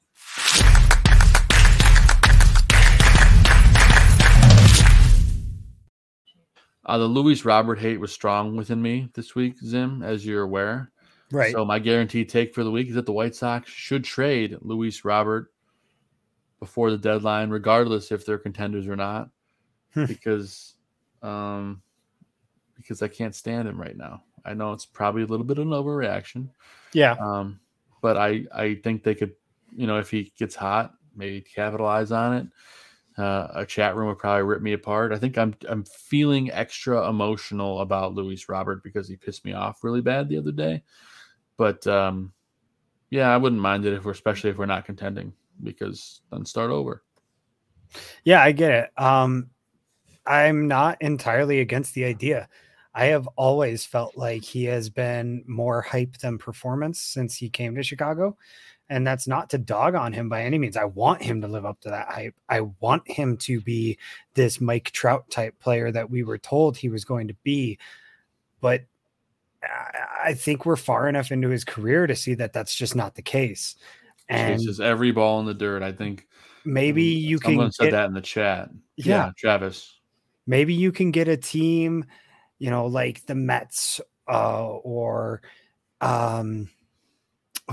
Uh, the Luis Robert hate was strong within me this week, Zim, as you're aware. Right. So my guaranteed take for the week is that the White Sox should trade Luis Robert before the deadline, regardless if they're contenders or not, Hmm. because um, because I can't stand him right now. I know it's probably a little bit of an overreaction, Yeah. um, but I I think they could, you know, if he gets hot, maybe capitalize on it. Uh, a chat room would probably rip me apart. I think I'm I'm feeling extra emotional about Luis Robert because he pissed me off really bad the other day. But um, yeah, I wouldn't mind it if we're especially if we're not contending because then start over. Yeah, I get it. Um, I'm not entirely against the idea. I have always felt like he has been more hype than performance since he came to Chicago. And that's not to dog on him by any means. I want him to live up to that hype. I want him to be this Mike Trout type player that we were told he was going to be. But I think we're far enough into his career to see that that's just not the case. And Chases every ball in the dirt. I think maybe you can someone said get- that in the chat. Yeah. Travis. maybe you can get a team, you know, like the Mets uh, or um,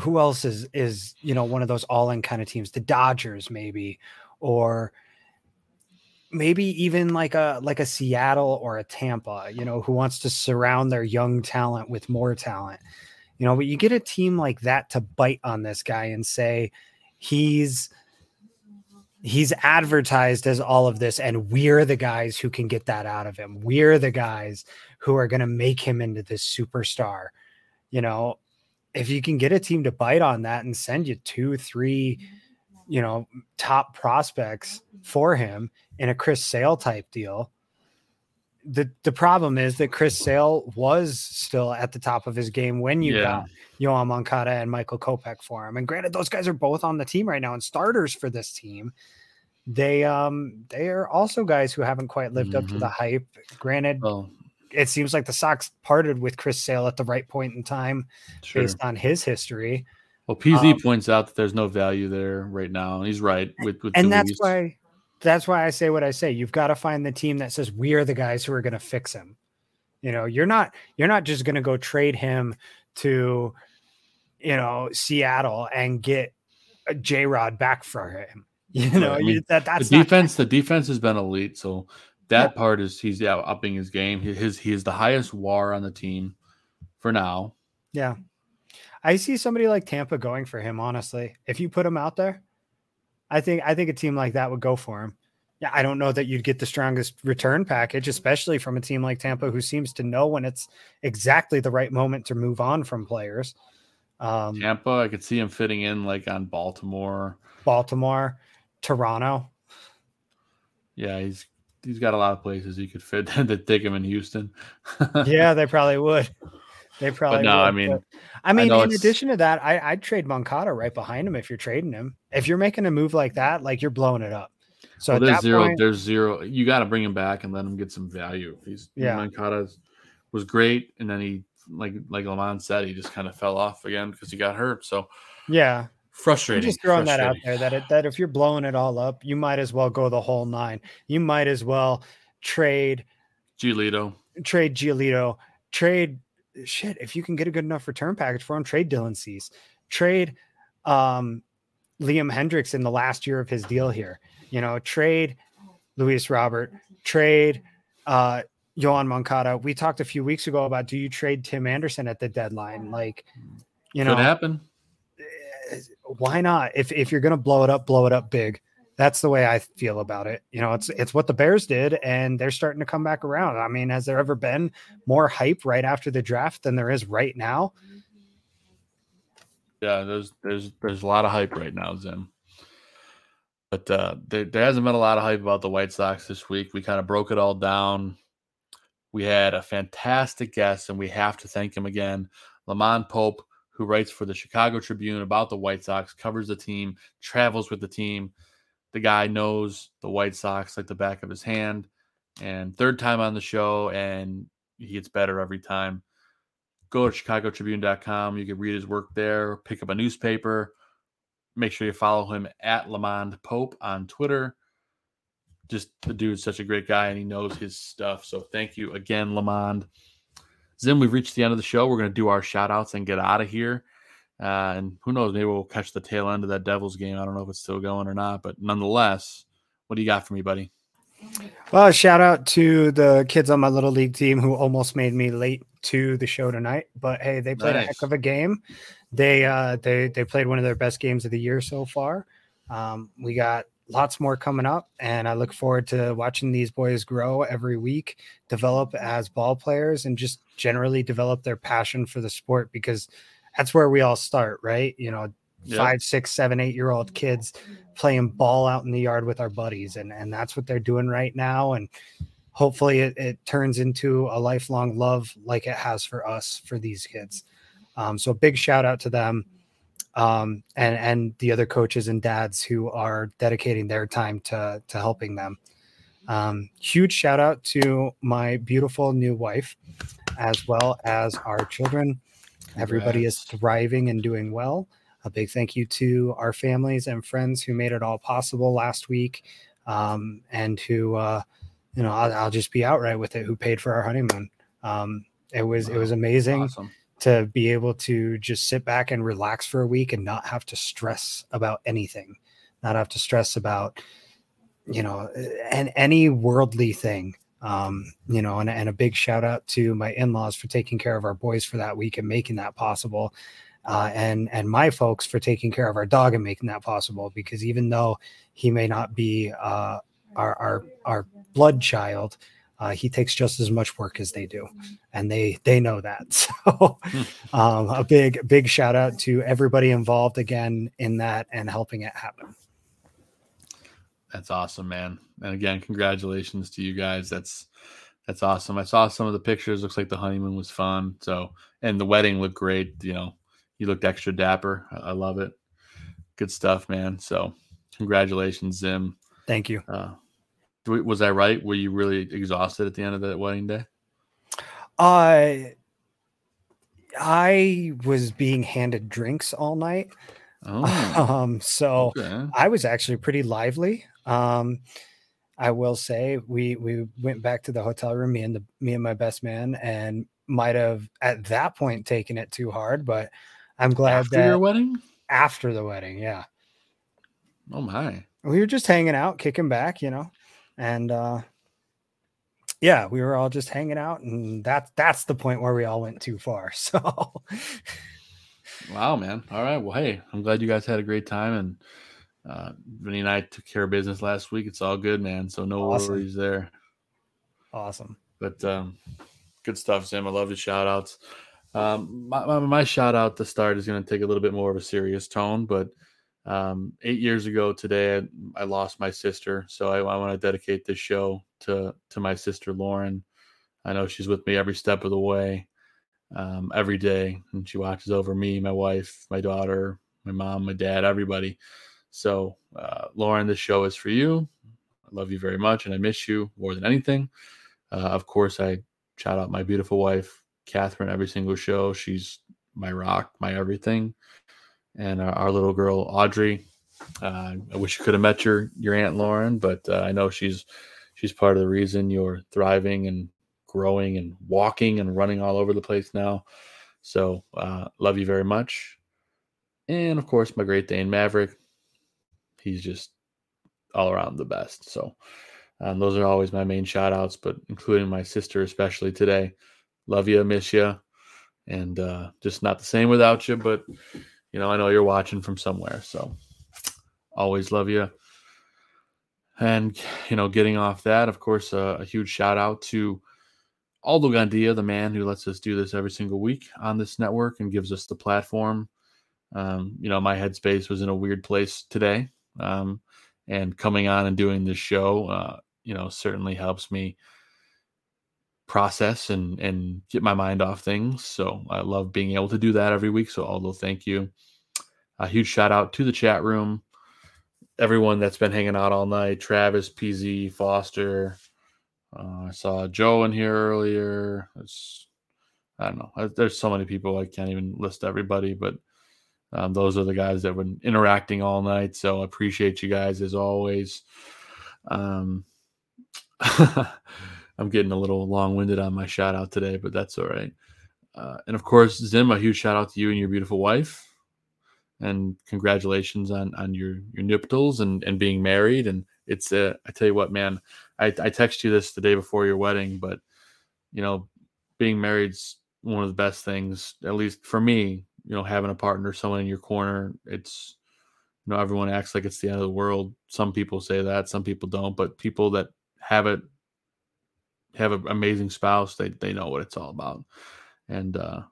who else is is you know one of those all in kind of teams, the Dodgers maybe, or maybe even like a like a Seattle or a Tampa, you know, who wants to surround their young talent with more talent. You know, but you get a team like that to bite on this guy and say he's he's advertised as all of this and we're the guys who can get that out of him. We're the guys who are going to make him into this superstar. You know if you can get a team to bite on that and send you two three you know top prospects for him in a chris sale type deal the the problem is that Chris Sale was still at the top of his game when you Yeah. got Yoán Moncada and Michael Kopech for him. And granted, those guys are both on the team right now and starters for this team. They um they are also guys who haven't quite lived up to Mhm. the hype. Granted, Well, it seems like the Sox parted with Chris Sale at the right point in time sure. based on his history. Well, PZ Um, points out that there's no value there right now, and he's right with with and that's why that's why I say what I say. You've got to find the team that says we are the guys who are going to fix him. You know, you're not you're not just going to go trade him to you know Seattle and get a J Rod back for him. You know, I you, mean, that that's the not defense. The defense has been elite, so that part is he's yeah upping his game. He- His he is the highest WAR on the team for now. Yeah. I see somebody like Tampa going for him, honestly. If you put him out there, I think I think a team like that would go for him. Yeah, I don't know that you'd get the strongest return package, especially from a team like Tampa who seems to know when it's exactly the right moment to move on from players. Um, Tampa, I could see him fitting in like on Baltimore. Baltimore, Toronto. Yeah, he's he's got a lot of places he could fit that to take him in Houston. yeah, they probably would. They probably. no, would, I mean, but- I mean, know in it's- addition to that, I, I'd trade Moncada right behind him if you're trading him. If you're making a move like that, like you're blowing it up. So well, there's zero. point- There's zero. You got to bring him back and let him get some value. He's Yeah. Moncada was great, and then he like like LaMond said, he just kind of fell off again because he got hurt. So Yeah. I'm frustrating. just throwing that out there that it, that if you're blowing it all up, you might as well go the whole nine. You might as well trade Giolito. trade Giolito, trade shit. If you can get a good enough return package for him, trade Dylan Cease, trade um, Liam Hendriks in the last year of his deal here. You know, trade Luis Robert, trade uh, Yoán Moncada. We talked a few weeks ago about do you trade Tim Anderson at the deadline? Like, you know, Could happen. Why not? If if you're gonna blow it up, blow it up big. That's the way I feel about it. You know, it's it's what the Bears did, and they're starting to come back around. I mean, has there ever been more hype right after the draft than there is right now? Yeah, there's there's there's a lot of hype right now, Zim. But uh, there, there hasn't been a lot of hype about the White Sox this week. We kind of broke it all down. We had a fantastic guest, and we have to thank him again, LaMond Pope, who writes for the Chicago Tribune about the White Sox, covers the team, travels with the team. The guy knows the White Sox like the back of his hand. And third time on the show, and he gets better every time go to chicagotribune.com. You can read his work there, pick up a newspaper. Make sure you follow him at LaMond Pope on Twitter. Just the dude's such a great guy and he knows his stuff. So thank you again, LaMond. Zim, we've reached the end of the show. We're going to do our shout outs and get out of here. Uh, and who knows, maybe we'll catch the tail end of that Devils game. I don't know if it's still going or not, but nonetheless, what do you got for me, buddy? Well, shout out to the kids on my little league team who almost made me late to the show tonight. But hey, they played a heck of a game. They uh they they played one of their best games of the year so far. Um, we got lots more coming up, and I look forward to watching these boys grow every week, develop as ball players, and just generally develop their passion for the sport because that's where we all start, right? You know, Yep. five, six, seven, eight year old kids playing ball out in the yard with our buddies, and and that's what they're doing right now. And hopefully, it, it turns into a lifelong love like it has for us for these kids. Um, so big shout out to them. Um, and and the other coaches and dads who are dedicating their time to to helping them. Um, huge shout out to my beautiful new wife, as well as our children. Everybody is thriving and doing well. A big thank you to our families and friends who made it all possible last week, um, and who, uh, you know, I'll, I'll, just be outright with it. Who paid for our honeymoon? Um, it was wow. it was amazing. Awesome to be able to just sit back and relax for a week and not have to stress about anything, not have to stress about, you know, and any worldly thing. Um, you know, and, and a big shout out to my in-laws for taking care of our boys for that week and making that possible. Uh, and and my folks for taking care of our dog and making that possible because even though he may not be uh, our, our our blood child, uh, he takes just as much work as they do. And they they know that. So um, a big big shout out to everybody involved again in that and helping it happen. That's awesome man. And again congratulations to you guys. That's that's awesome. I saw some of the pictures. Looks like the honeymoon was fun. So and the wedding looked great you know. You looked extra dapper. I, I love it. Good stuff man. So congratulations zim. Thank you. Uh, was I right? Were you really exhausted at the end of that wedding day? I I was being handed drinks all night. Oh, um, so okay. I was actually pretty lively. Um, I will say we we went back to the hotel room, me and the me and my best man, and might have at that point taken it too hard, but I'm glad after that your wedding, after the wedding, yeah. Oh my, we were just hanging out, kicking back, you know and uh yeah we were all just hanging out and that that's the point where we all went too far so. Wow man. All right. Well hey i'm glad you guys had a great time and uh vinny and i took care of business last week. It's all good man so no awesome. worries there. Awesome. But um good stuff sam. I love the shout outs um my, my, my shout out to start is going to take a little bit more of a serious tone but um, eight years ago today, I, I lost my sister, so I, I want to dedicate this show to to my sister Lauren. I know she's with me every step of the way, um, every day, and she watches over me, my wife, my daughter, my mom, my dad, everybody. So, uh, Lauren, this show is for you. I love you very much, and I miss you more than anything. Uh, of course, I shout out my beautiful wife, Catherine, every single show. She's my rock, my everything and our, our little girl Audrey. Uh, I wish you could have met your your aunt Lauren, but uh, I know she's she's part of the reason you're thriving and growing and walking and running all over the place now. So uh, love you very much, and of course my Great Dane Maverick. He's just all around the best. So um, those are always my main shout outs, but including my sister especially today. Love you, miss you, and uh, just not the same without you, but you know, I know you're watching from somewhere, so always love you. And you know, getting off that, of course, uh, a huge shout out to Aldo Gandia, the man who lets us do this every single week on this network and gives us the platform. Um, you know, my headspace was in a weird place today, um, and coming on and doing this show, uh, you know, certainly helps me process and and get my mind off things. So I love being able to do that every week. So Aldo, thank you. A huge shout out to the chat room, everyone that's been hanging out all night. Travis, PZ, Foster. Uh, I saw Joe in here earlier. It's, I don't know. There's so many people I can't even list everybody, but um, those are the guys that been interacting all night. So I appreciate you guys as always. Um, I'm getting a little long winded on my shout out today, but that's all right. Uh, and of course, Zim, a huge shout out to you and your beautiful wife. And congratulations on on your your nuptials and and being married. And it's uh, I tell you what, man, I I text you this the day before your wedding, but you know, being married's one of the best things, at least for me. You know, having a partner, someone in your corner, it's you know everyone acts like it's the end of the world. Some people say that, some people don't, but people that have it have an amazing spouse, they they know what it's all about, and uh,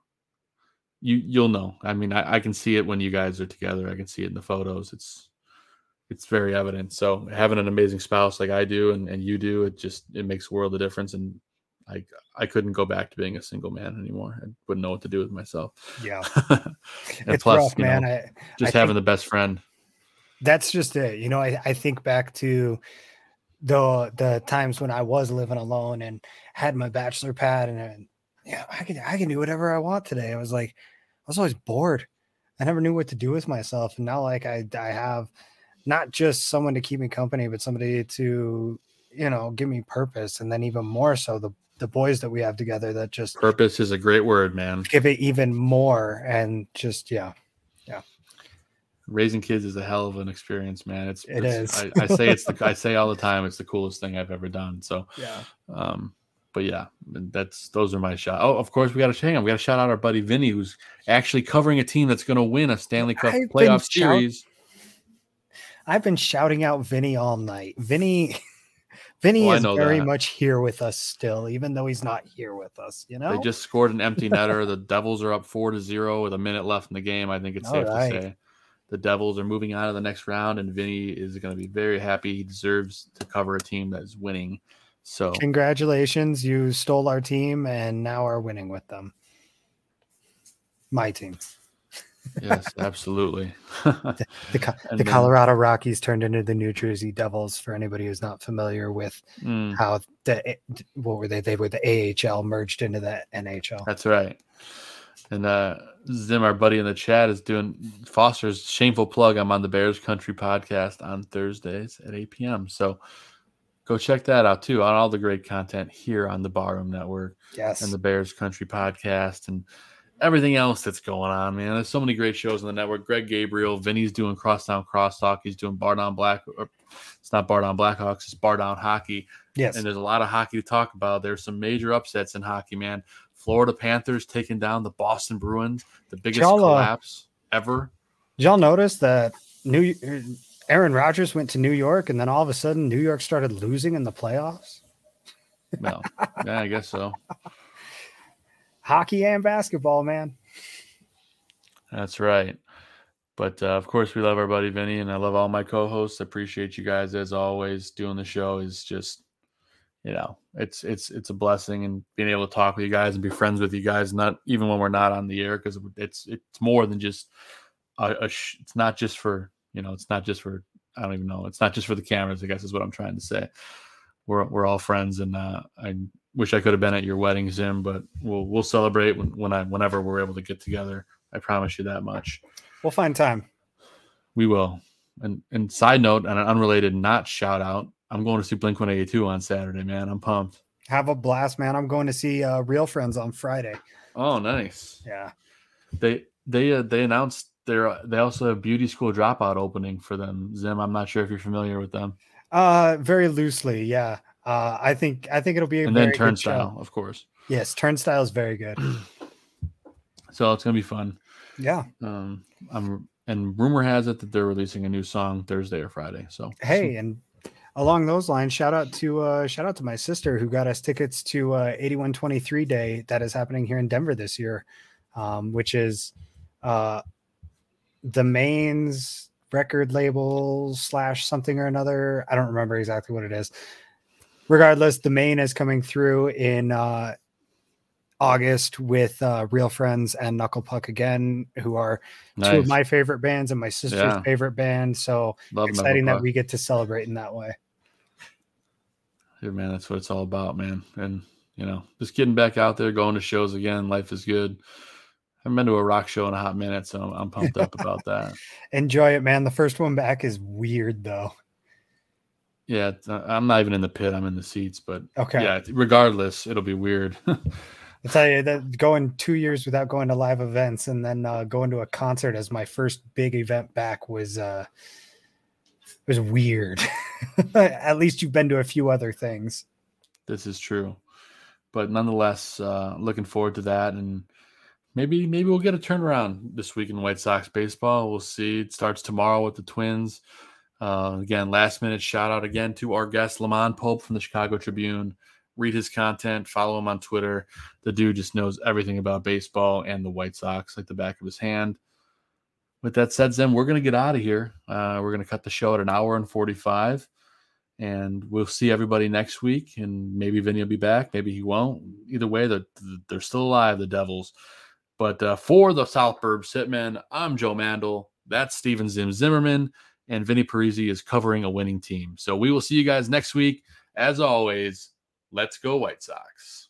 you you'll know. I mean, I, I can see it when you guys are together. I can see it in the photos. It's it's very evident. So having an amazing spouse like I do and, and you do, it just it makes a world of difference. And I I couldn't go back to being a single man anymore. I wouldn't know what to do with myself. Yeah. and It's plus, rough, you man. know, I- just I having the best friend. that's just it you know I, I think back to the the times when i was living alone and had my bachelor pad and, and yeah i can i can do whatever i want today. I was like i was always bored. I never knew what to do with myself. And now like i i have not just someone to keep me company but somebody to you know give me purpose. And then even more so the the boys that we have together that just Purpose is a great word, man. give it even more and just yeah yeah Raising kids is a hell of an experience, man. It's It it's- is. I, I say it's the I say all the time it's the coolest thing I've ever done. So yeah um but yeah, that's those are my shot. Oh, of course, we got to hang on. We got to shout out our buddy Vinny, who's actually covering a team that's going to win a Stanley Cup I've playoff shout- series. I've been shouting out Vinny all night. Vinny, Vinny Oh, I is very that. much here with us still, even though he's not here with us. You know, They just scored an empty netter. The Devils are up four to zero with a minute left in the game. I think it's All safe right. to say the Devils are moving on to the next round, and Vinny is going to be very happy. He deserves to cover a team that is winning. So congratulations, you stole our team and now are winning with them. My team, yes, absolutely. the, the then- Colorado Rockies turned into the New Jersey Devils. For anybody who's not familiar with Mm. how the what were they? They were the AHL merged into the NHL. That's right. And uh Zim, our buddy in the chat, is doing Foster's shameful plug. I'm on the Bears Country podcast on Thursdays at 8 p.m. So go check that out too on all the great content here on the Barroom Network Yes, and the Bears Country podcast and everything else that's going on, man. There's so many great shows on the network. Greg Gabriel, Vinny's doing Crosstown Crosstalk. He's doing Bar Down Black. Or it's not Bar Down Blackhawks. It's Bar Down Hockey. yes. And there's a lot of hockey to talk about. There's some major upsets in hockey, man. Florida Panthers taking down the Boston Bruins, the biggest Y'all, uh, collapse ever. Did y'all notice that New Aaron Rodgers went to New York and then all of a sudden New York started losing in the playoffs? No, yeah, I guess so. Hockey and basketball, man. That's right. But uh, of course, we love our buddy Vinny, and I love all my co-hosts. I appreciate you guys as always. Doing the show is just, you know, it's it's it's a blessing, and being able to talk with you guys and be friends with you guys. Not even when we're not on the air, because it's it's more than just a, a sh- it's not just for you know, it's not just for I don't even know. It's not just for the cameras. I guess is what I'm trying to say. We're we're all friends, and uh, I wish I could have been at your wedding, Zim, but we'll we'll celebrate when, when I whenever we're able to get together. I promise you that much. We'll find time. We will. And and side note, and an unrelated not shout out, I'm going to see Blink 182 on Saturday, man. I'm pumped. Have a blast, man. I'm going to see uh, Real Friends on Friday. Oh, nice. Yeah. They they uh, they announced their they also have beauty school dropout opening for them. Zim, I'm not sure if you're familiar with them. Uh, very loosely, yeah. Uh, I think I think it'll be a And then Turnstile, of course. Yes, Turnstile is very good. So it's gonna be fun. Yeah. Um, I'm and rumor has it that they're releasing a new song Thursday or Friday. So Hey, and along those lines, shout out to uh shout out to my sister who got us tickets to uh 8123 day that is happening here in Denver this year. Um, which is uh the Maine's record label slash something or another. I don't remember exactly what it is. Regardless, the Maine is coming through in uh August with uh, Real Friends and Knuckle Puck again, who are two of my favorite bands and my sister's Yeah. favorite band. So Love exciting that we get to celebrate in that way. Yeah, man, that's what it's all about, man. And you know, just getting back out there, going to shows again. Life is good. I haven't been to a rock show in a hot minute, so I'm, I'm pumped up about that. Enjoy it, man. The first one back is weird though. Yeah, uh, I'm not even in the pit. I'm in the seats, but Okay. Yeah, regardless, it'll be weird. I tell you that going two years without going to live events and then uh, going to a concert as my first big event back was uh was weird. At least you've been to a few other things. this is true, but nonetheless, uh, looking forward to that, and maybe maybe we'll get a turnaround this week in White Sox baseball. We'll see. It starts tomorrow with the Twins. Uh, again, last minute shout out again to our guest LaMond Pope from the Chicago Tribune. Read his content, follow him on Twitter. The dude just knows everything about baseball and the White Sox like the back of his hand. With that said, Zim, we're going to get out of here. Uh, we're going to cut the show at an hour and 45. And we'll see everybody next week. And maybe Vinny will be back. Maybe he won't. Either way, they're, they're still alive, the Devils. But uh, for the South Burbs Hitmen, I'm Joe Mandel. That's Steven Zim Zimmerman. And Vinny Parisi is covering a winning team. So we will see you guys next week. As always, Let's go, White Sox.